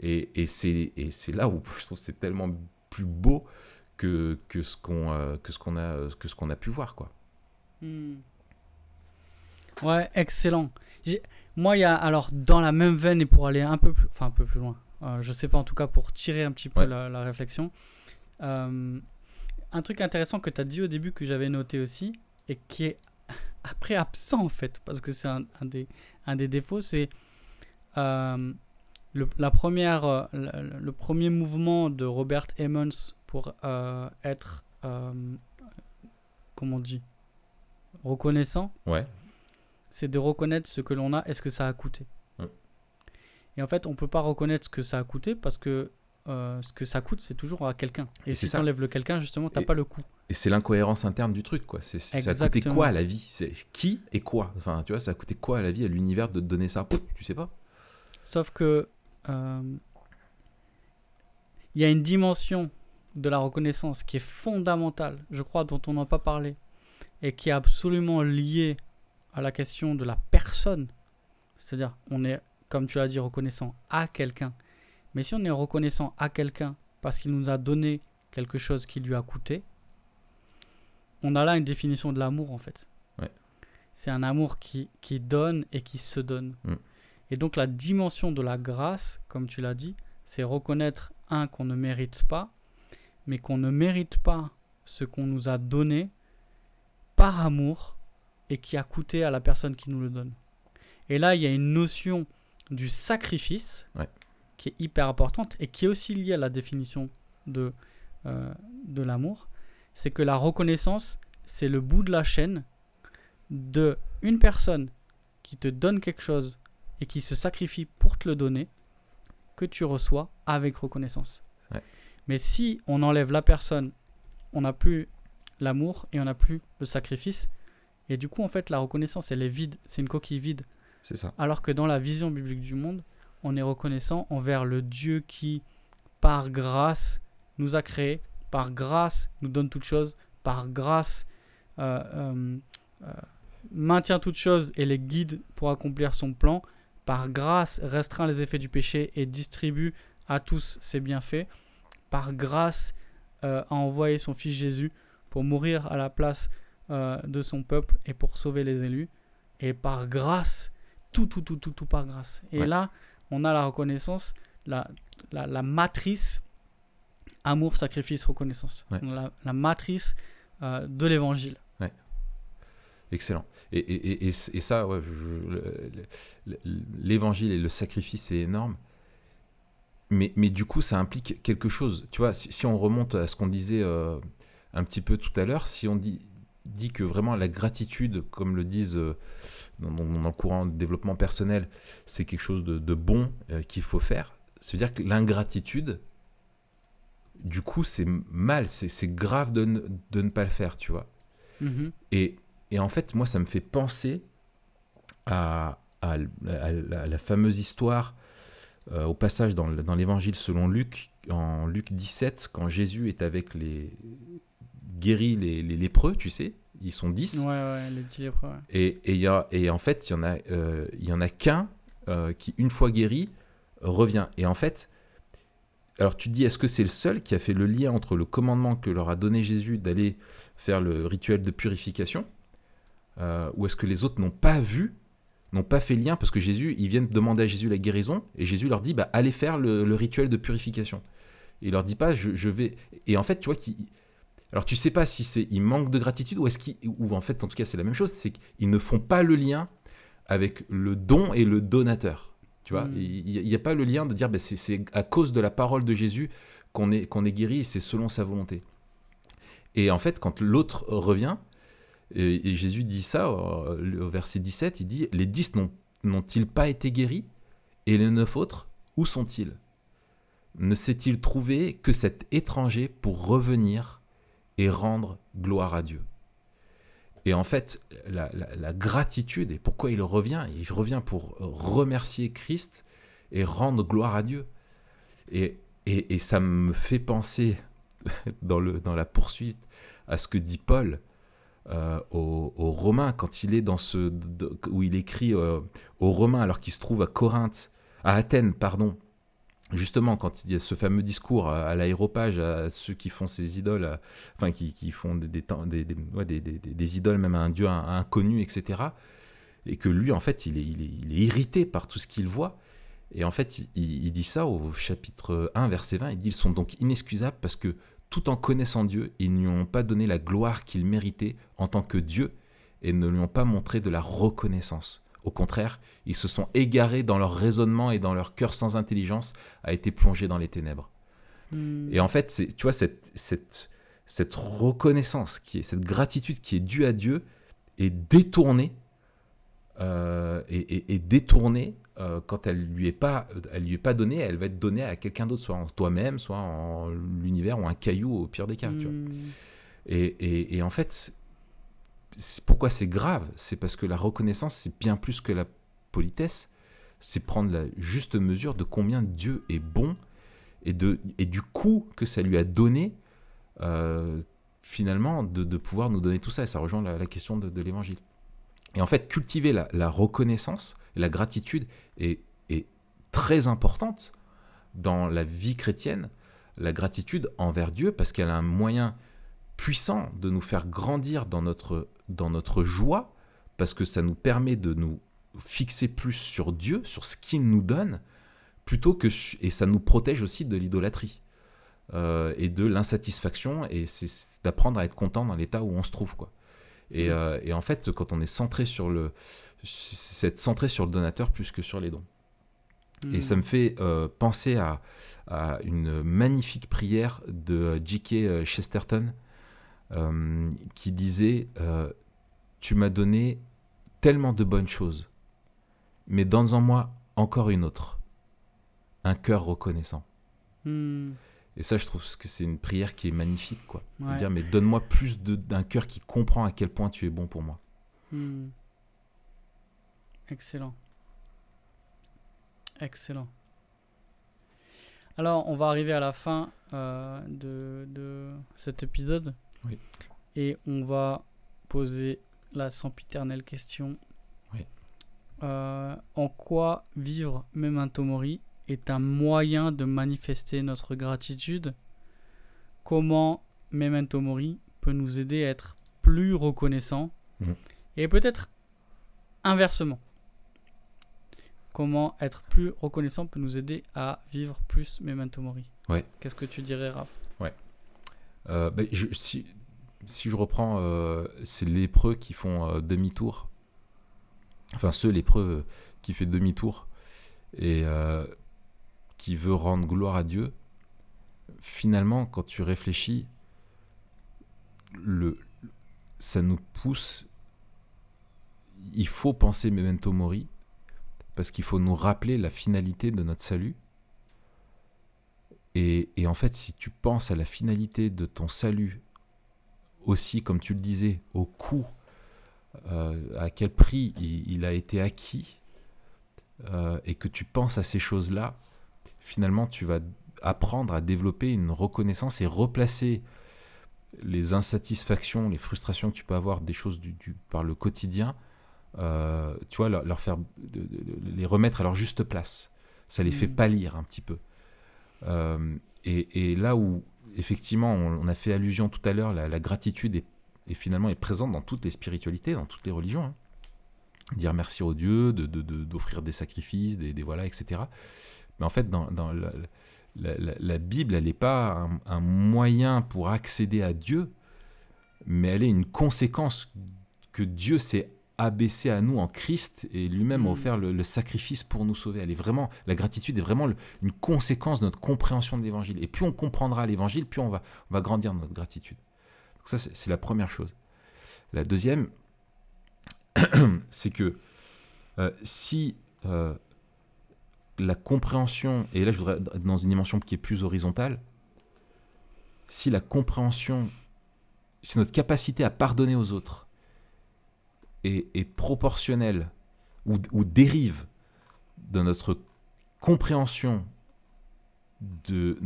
Et, c'est là où je trouve c'est tellement plus beau que, que ce qu'on euh, que ce qu'on a pu voir quoi. Hmm. Ouais, excellent. Moi, il y a alors dans la même veine et pour aller un peu plus, enfin un peu plus loin. Euh, je sais pas en tout cas pour tirer un petit peu la, réflexion. Euh, un truc intéressant que tu as dit au début que j'avais noté aussi et qui est après absent en fait parce que c'est un, des, un des défauts, c'est euh, le, la première, le, premier mouvement de Robert Emmons pour être, comment on dit, reconnaissant. Ouais c'est de reconnaître ce que l'on a et ce que ça a coûté. Et en fait, on peut pas reconnaître ce que ça a coûté parce que euh, ce que ça coûte, c'est toujours à quelqu'un. Et, si tu enlèves le quelqu'un, justement, tu n'as pas le coût. Et c'est l'incohérence interne du truc, quoi. C'est, ça a coûté quoi à la vie? C'est qui et quoi? Enfin, tu vois, ça a coûté quoi à la vie, à l'univers de te donner ça? Tu sais pas. Sauf que euh, il y a une dimension de la reconnaissance qui est fondamentale, je crois, dont on n'a pas parlé, et qui est absolument liée à la question de la personne, c'est-à-dire on est, comme tu as dit, reconnaissant à quelqu'un, mais si on est reconnaissant à quelqu'un parce qu'il nous a donné quelque chose qui lui a coûté, on a là une définition de l'amour en fait. C'est un amour qui, qui donne et qui se donne. Mm. Et donc la dimension de la grâce, comme tu l'as dit, c'est reconnaître, un, qu'on ne mérite pas, mais qu'on ne mérite pas ce qu'on nous a donné par amour et qui a coûté à la personne qui nous le donne. Et là, il y a une notion du sacrifice qui est hyper importante et qui est aussi liée à la définition de, euh, de l'amour. C'est que la reconnaissance, c'est le bout de la chaîne de une personne qui te donne quelque chose et qui se sacrifie pour te le donner, que tu reçois avec reconnaissance. Mais si on enlève la personne, on n'a plus l'amour et on n'a plus le sacrifice, et du coup, en fait, la reconnaissance, elle est vide. C'est une coquille vide. C'est ça. Alors que dans la vision biblique du monde, on est reconnaissant envers le Dieu qui, par grâce, nous a créés, par grâce, nous donne toutes choses, par grâce, euh, euh, euh, maintient toutes choses et les guide pour accomplir son plan, par grâce, restreint les effets du péché et distribue à tous ses bienfaits, par grâce, a envoyé son Fils Jésus pour mourir à la place euh, de son peuple et pour sauver les élus. Et par grâce, tout, tout, tout, tout, tout par grâce. Et là, on a la reconnaissance, la, la, matrice amour, sacrifice, reconnaissance. La, la, matrice euh, de l'évangile. Excellent. Et, et, et, et ça, ouais, l'évangile et le sacrifice, c'est énorme. Mais, mais, du coup, ça implique quelque chose. Tu vois, si, on remonte à ce qu'on disait euh, un petit peu tout à l'heure, si on dit dit que vraiment la gratitude, comme le disent euh, dans, le courant de développement personnel, c'est quelque chose de, bon euh, qu'il faut faire. Ça veut dire que l'ingratitude, du coup, c'est mal, c'est grave de ne, pas le faire, tu vois. Mm-hmm. Et, en fait, moi, ça me fait penser à, la, fameuse histoire, euh, au passage dans, l'évangile selon Luc, en Luc 17, quand Jésus est avec les, guérit les, lépreux, tu sais. Ils sont 10. Ouais, ouais, les 10 lépreux. Et, et, y a, et en fait, il y en a, euh, y en a qu'un euh, qui, une fois guéri, revient. Et en fait, alors tu te dis, est-ce que c'est le seul qui a fait le lien entre le commandement que leur a donné Jésus d'aller faire le rituel de purification euh, Ou est-ce que les autres n'ont pas vu, n'ont pas fait lien Parce que Jésus, ils viennent demander à Jésus la guérison, et Jésus leur dit, bah, allez faire le, rituel de purification. il leur dit pas, je, je vais... Et en fait, tu vois, qu'il alors tu sais pas si c'est il manque de gratitude ou est-ce ou en fait en tout cas c'est la même chose, c'est qu'ils ne font pas le lien avec le don et le donateur. Tu vois, hmm. il n'y a, pas le lien de dire ben, c'est à cause de la parole de Jésus qu'on est, qu'on est guéri et c'est selon sa volonté. Et en fait, quand l'autre revient, et, Jésus dit ça euh, au verset 17, il dit Les dix n'ont-ils pas été guéris Et les neuf autres, où sont-ils? Ne s'est-il trouvé que cet étranger pour revenir et rendre gloire à Dieu. Et en fait, la, gratitude, et pourquoi il revient Il revient pour remercier Christ et rendre gloire à Dieu. Et, et, et ça me fait penser, dans, le, dans la poursuite, à ce que dit Paul euh, aux, Romains, quand il est dans ce. où il écrit euh, aux Romains, alors qu'il se trouve à Corinthe, à Athènes, pardon. Justement, quand il y a ce fameux discours à, l'aéropage, à ceux qui font ces idoles, à- enfin qui, font des, idoles même à un dieu in- inconnu, etc. Et que lui, en fait, il est, irrité par tout ce qu'il voit. Et en fait, il dit ça au chapitre 1, verset 20. Il dit Ils sont donc inexcusables parce que, tout en connaissant Dieu, ils ne lui ont pas donné la gloire qu'il méritait en tant que Dieu et ne lui ont pas montré de la reconnaissance. Au contraire, ils se sont égarés dans leur raisonnement et dans leur cœur sans intelligence a été plongé dans les ténèbres. Hmm. Et en fait, c'est, tu vois, cette, cette, cette reconnaissance, qui est, cette gratitude qui est due à Dieu est détournée, euh, et, et- et détournée euh, quand elle lui est pas, elle lui est pas donnée, elle va être donnée à quelqu'un d'autre, soit en toi-même, soit en l'univers ou un caillou au pire des cas. tu vois. Hmm. Et, et- en fait, pourquoi c'est grave? C'est parce que la reconnaissance, c'est bien plus que la politesse. C'est prendre la juste mesure de combien Dieu est bon et, de, et du coup que ça lui a donné, euh, finalement, de, pouvoir nous donner tout ça. Et ça rejoint la, question de, l'évangile. Et en fait, cultiver la, la reconnaissance et la gratitude est, est très importante dans la vie chrétienne. La gratitude envers Dieu, parce qu'elle a un moyen puissant de nous faire grandir dans notre, dans notre joie, parce que ça nous permet de nous fixer plus sur Dieu, sur ce qu'il nous donne, plutôt que et ça nous protège aussi de l'idolâtrie euh, et de l'insatisfaction, et c'est d'apprendre à être content dans l'état où on se trouve, quoi. Et, Mhm. euh, et en fait, quand on est centré sur le, c'est être centré sur le donateur plus que sur les dons. Et Hmm. ça me fait euh, penser à, à une magnifique prière de J.K. Chesterton euh, qui disait euh, Tu m'as donné tellement de bonnes choses, mais donne en moi encore une autre, un cœur reconnaissant. Hmm. Et ça, je trouve que c'est une prière qui est magnifique, quoi. De Ouais. dire Mais donne-moi plus d'un cœur qui comprend à quel point tu es bon pour moi. Hmm. Excellent. Excellent. Alors, on va arriver à la fin euh, de, de cet épisode. Oui. Et on va poser la sempiternelle question. Oui. Euh, en quoi vivre Memento Mori est un moyen de manifester notre gratitude? Comment Memento Mori peut nous aider à être plus reconnaissants? Mhm. Et peut-être inversement. Comment être plus reconnaissant peut nous aider à vivre plus Memento Mori? Ouais. Qu'est-ce que tu dirais, Raph? Euh, je- si, je reprends, euh, c'est lépreux qui font euh, demi-tour. Enfin, ceux lépreux euh, qui fait demi-tour et qui veut rendre gloire à Dieu. Finalement, quand tu réfléchis, le, ça nous pousse. Il faut penser Memento Mori parce qu'il faut nous rappeler la finalité de notre salut. Et, et en fait, si tu penses à la finalité de ton salut, aussi, comme tu le disais, au coût, euh, à quel prix il, il a été acquis, euh, et que tu penses à ces choses-là, finalement, tu vas apprendre à développer une reconnaissance et replacer les insatisfactions, les frustrations que tu peux avoir des choses du, du- par le quotidien, euh, tu vois, leur, leur faire, de- de- de- les remettre à leur juste place. Ça les fait Mm. pâlir un petit peu. Euh, et, là où, effectivement, on, a fait allusion tout à l'heure, la, gratitude est, finalement est présente dans toutes les spiritualités, dans toutes les religions. hein. Dire merci au Dieu, de- de- de- d'offrir des sacrifices, des, voilà, etc. Mais en fait, la Bible, elle n'est pas un, un moyen pour accéder à Dieu, mais elle est une conséquence que Dieu s'est abaissé à nous en Christ et lui-même a Mm. offert le, le sacrifice pour nous sauver. Elle est vraiment, la gratitude est vraiment le- une conséquence de notre compréhension de l'évangile. Et plus on comprendra l'évangile, plus on va, on va grandir dans notre gratitude. Donc ça, c'est c'est la première chose. La deuxième, c'est que euh, si euh, la compréhension, et là je voudrais être dans une dimension qui est plus horizontale, si la compréhension, si notre capacité à pardonner aux autres est, est proportionnelle ou, dérive de notre compréhension de,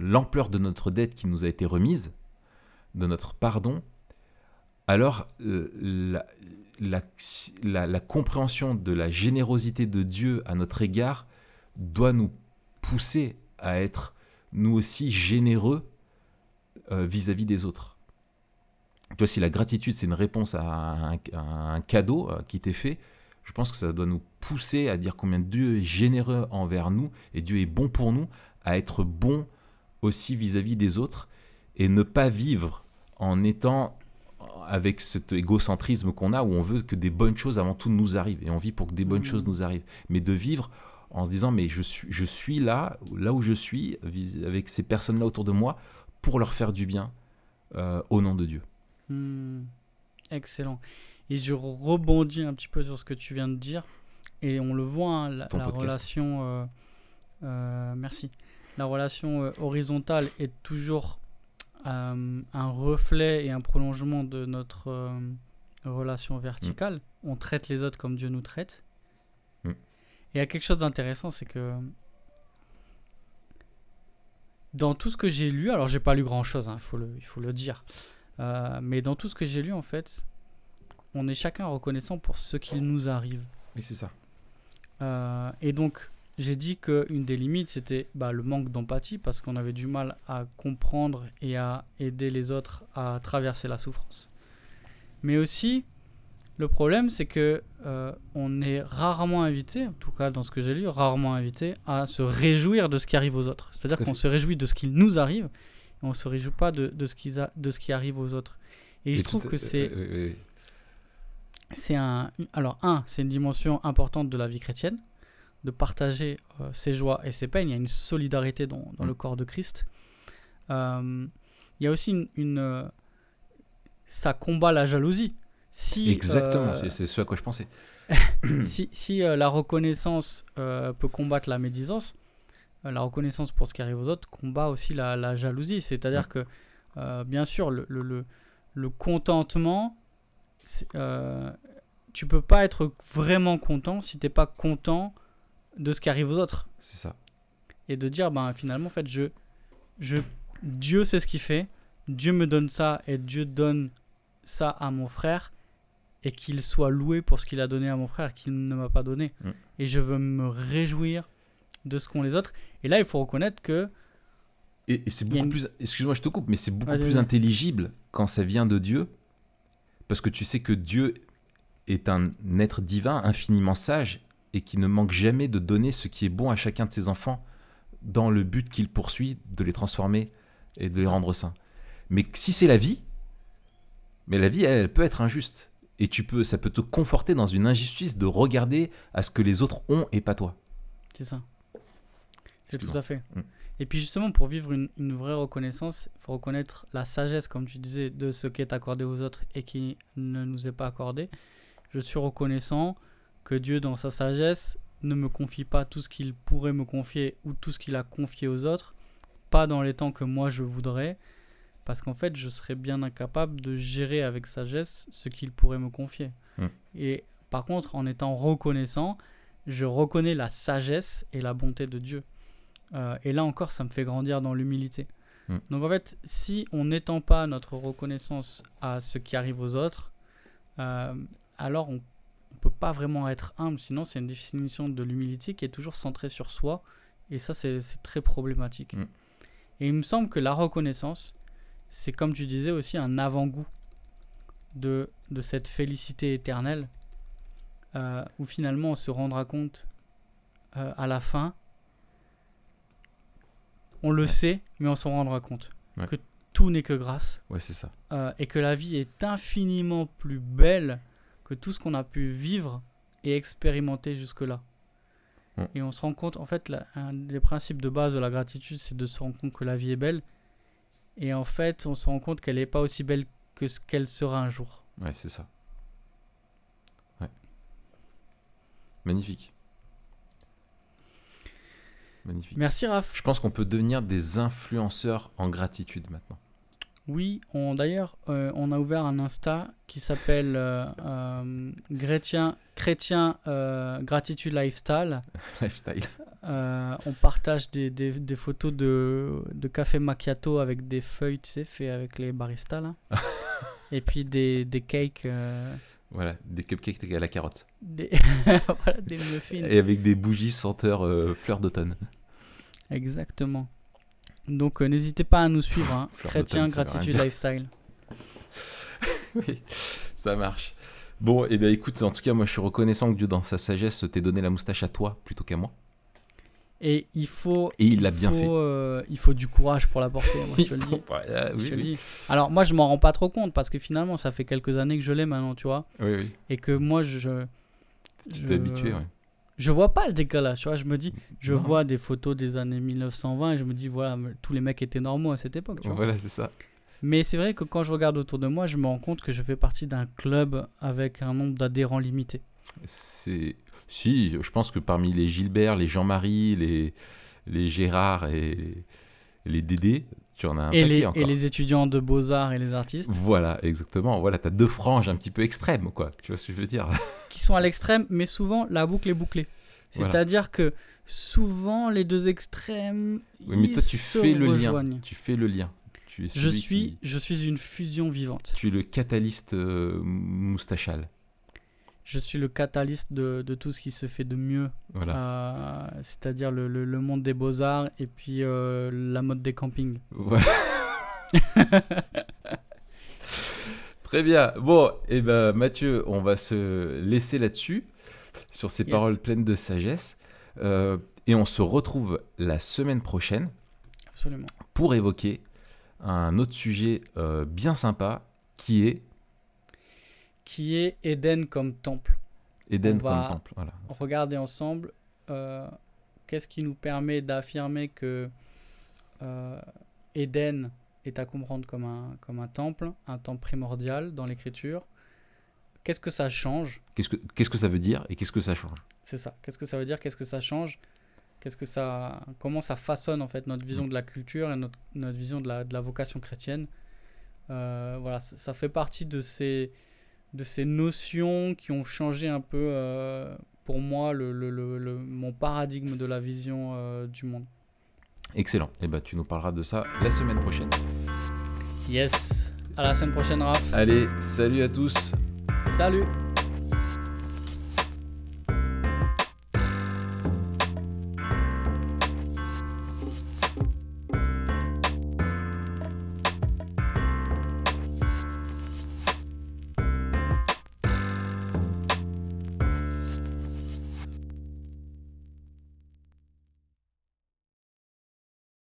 l'ampleur de notre dette qui nous a été remise, de notre pardon, alors euh, la compréhension de la générosité de Dieu à notre égard doit nous pousser à être nous aussi généreux euh, vis-à-vis des autres. Tu vois, si la gratitude c'est une réponse à un, à un cadeau euh, qui t'est fait, je pense que ça doit nous pousser à dire combien Dieu est généreux envers nous et Dieu est bon pour nous, à être bon aussi vis-à-vis des autres et ne pas vivre en étant avec cet égocentrisme qu'on a où on veut que des bonnes choses avant tout nous arrivent et on vit pour que des bonnes Mhm. choses nous arrivent, mais de vivre en se disant mais je suis, je suis là, là où je suis, avec ces personnes-là autour de moi pour leur faire du bien euh, au nom de Dieu. Hmm, excellent. Et je rebondis un petit peu sur ce que tu viens de dire. Et on le voit, hein, la, relation. euh, euh, merci. La relation euh, horizontale est toujours un reflet et un prolongement de notre relation verticale. On traite les autres comme Dieu nous traite. Mm. Et il y a quelque chose d'intéressant, c'est que dans tout ce que j'ai lu, alors j'ai pas lu grand chose, il faut le, il faut le dire, euh, mais dans tout ce que j'ai lu, en fait, on est chacun reconnaissant pour ce qu'il nous arrive. Oui, c'est ça. Euh, et donc, j'ai dit qu'une des limites, c'était bah, le manque d'empathie, parce qu'on avait du mal à comprendre et à aider les autres à traverser la souffrance. Mais aussi, le problème, c'est que euh, on est rarement invité, en tout cas dans ce que j'ai lu, rarement invité à se réjouir de ce qui arrive aux autres. C'est-à-dire qu'on se réjouit de ce qui nous arrive, on se réjouit pas de, de, ce, qui a- de ce qui arrive aux autres. Et, je trouve que c'est euh, euh, euh, c'est un alors un c'est une dimension importante de la vie chrétienne de partager euh, ses joies et ses peines il y a une solidarité dans, dans Mm. le corps de Christ Euh, il y a aussi une, une, ça combat la jalousie si Exactement, c'est- c'est ce à quoi je pensais. si, si, la reconnaissance peut combattre la médisance, la reconnaissance pour ce qui arrive aux autres combat aussi la, la jalousie. C'est-à-dire Mm. que, euh, bien sûr, le, le, le, le contentement, euh, tu peux pas être vraiment content si t'es pas content de ce qui arrive aux autres. C'est ça. Et de dire, ben, finalement, en fait, je, je, Dieu sait ce qu'il fait, Dieu me donne ça et Dieu donne ça à mon frère et qu'il soit loué pour ce qu'il a donné à mon frère qu'il ne m'a pas donné. Mm. Et je veux me réjouir de ce qu'ont les autres. Et là, il faut reconnaître que Et, et c'est beaucoup une- plus. Excuse-moi, je te coupe, mais c'est beaucoup Vas-y, plus intelligible quand ça vient de Dieu, parce que tu sais que Dieu est un être divin, infiniment sage, et qui ne manque jamais de donner ce qui est bon à chacun de ses enfants, dans le but qu'il poursuit de les transformer et de les rendre saints. Mais si c'est la vie, mais la vie, elle, elle peut être injuste. Et tu peux, ça peut te conforter dans une injustice de regarder à ce que les autres ont et pas toi. c'est ça. C'est tout à fait. Mm. Et puis justement, pour vivre une, une vraie reconnaissance, il faut reconnaître la sagesse, comme tu disais, de ce qui est accordé aux autres et qui ne nous est pas accordé. Je suis reconnaissant que Dieu, dans sa sagesse, ne me confie pas tout ce qu'il pourrait me confier ou tout ce qu'il a confié aux autres, pas dans les temps que moi je voudrais, parce qu'en fait, je serais bien incapable de gérer avec sagesse ce qu'il pourrait me confier. Mm. Et par contre, en étant reconnaissant, je reconnais la sagesse et la bonté de Dieu. Euh, et là encore, ça me fait grandir dans l'humilité. Mm. Donc en fait, si on n'étend pas notre reconnaissance à ce qui arrive aux autres, euh, alors on ne peut pas vraiment être humble. Sinon, c'est une définition de l'humilité qui est toujours centrée sur soi. Et ça, c'est très problématique. Mm. Et il me semble que la reconnaissance, c'est comme tu disais aussi un avant-goût de, de cette félicité éternelle, euh, où finalement on se rendra compte euh, à la fin, on le Ouais. sait, mais on s'en rendra compte, Ouais. que tout n'est que grâce, Ouais, c'est ça. euh, et que la vie est infiniment plus belle que tout ce qu'on a pu vivre et expérimenter jusque-là. Et on se rend compte, en fait, la- un des principes de base de la gratitude, c'est de se rendre compte que la vie est belle. Et en fait, on se rend compte qu'elle n'est pas aussi belle que ce qu'elle sera un jour. Ouais, c'est ça. Ouais. Magnifique. Magnifique. Merci Raph. Je pense qu'on peut devenir des influenceurs en gratitude maintenant. Oui, on d'ailleurs, euh, on a ouvert un Insta qui s'appelle euh, euh, Chrétien, Chrétien Gratitude Lifestyle. Lifestyle. On partage des, des- des photos de, de café macchiato avec des feuilles, tu sais, fait avec les baristas là. Et puis des, des cakes, Voilà, des cupcakes à la carotte. des, voilà, des muffins. Et avec des bougies senteurs fleurs d'automne. Exactement. Donc euh, n'hésitez pas à nous suivre, hein. Chrétien Gratitude. Lifestyle. oui, ça marche. Bon, et eh bien écoute, en tout cas, moi je suis reconnaissant que Dieu, dans sa sagesse, t'ait donné la moustache à toi plutôt qu'à moi. Et il faut. Et il l'a bien faut, fait. euh, il faut du courage pour la porter, moi, je te le dis. Ah, oui, oui. dis. Alors moi je m'en rends pas trop compte parce que finalement ça fait quelques années que je l'ai maintenant, tu vois. oui, oui. Et que moi je... Tu t'es habitué, ouais. Je vois pas le décalage, tu vois. Je me dis, je Non. vois des photos des années 1920 et je me dis, voilà, tous les mecs étaient normaux à cette époque, tu vois. Voilà, c'est ça. Mais c'est vrai que quand je regarde autour de moi, je me rends compte que je fais partie d'un club avec un nombre d'adhérents limité. C'est. Si, je pense que parmi les Gilbert, les Jean-Marie, les, les Gérard et les Dédé, tu en as un Et les, encore. et les étudiants de beaux-arts et les artistes Voilà, exactement. Voilà, t'as deux franges un petit peu extrêmes, quoi. Tu vois ce que je veux dire? Qui sont à l'extrême, mais souvent la boucle est bouclée. Voilà. C'est-à-dire que souvent les deux extrêmes. Oui, mais toi, tu fais le rejoignent. lien. Tu fais le lien. Tu es Je suis, qui- je suis une fusion vivante. Tu es le catalyste euh, moustachal. Je suis le catalyste de, de tout ce qui se fait de mieux, Voilà. euh, c'est-à-dire le, le- le monde des beaux-arts et puis euh, la mode des campings. Voilà. Très bien. Bon, et ben Mathieu, on va se laisser là-dessus, sur ces Yes. paroles pleines de sagesse. Euh, et on se retrouve la semaine prochaine Absolument. pour évoquer un autre sujet bien sympa qui est Qui est Éden comme temple. Va- comme temple. Voilà. Regardez ensemble euh, qu'est-ce qui nous permet d'affirmer que euh, Éden est à comprendre comme un, comme un temple, un temple primordial dans l'écriture. Qu'est-ce que ça change? Qu'est-ce que, qu'est-ce que ça veut dire et qu'est-ce que ça change? C'est ça. Qu'est-ce que ça veut dire? Qu'est-ce que ça change? Qu'est-ce que ça, comment ça façonne en fait notre vision de la culture et notre, notre vision de la, de la vocation chrétienne? Euh, Voilà, ça, ça fait partie de ces, de ces notions qui ont changé un peu euh, pour moi le, le- le- le- mon paradigme de la vision euh, du monde. Excellent. Et ben tu nous parleras de ça la semaine prochaine. Yes. À la semaine prochaine, Raph. Allez, salut à tous. Salut.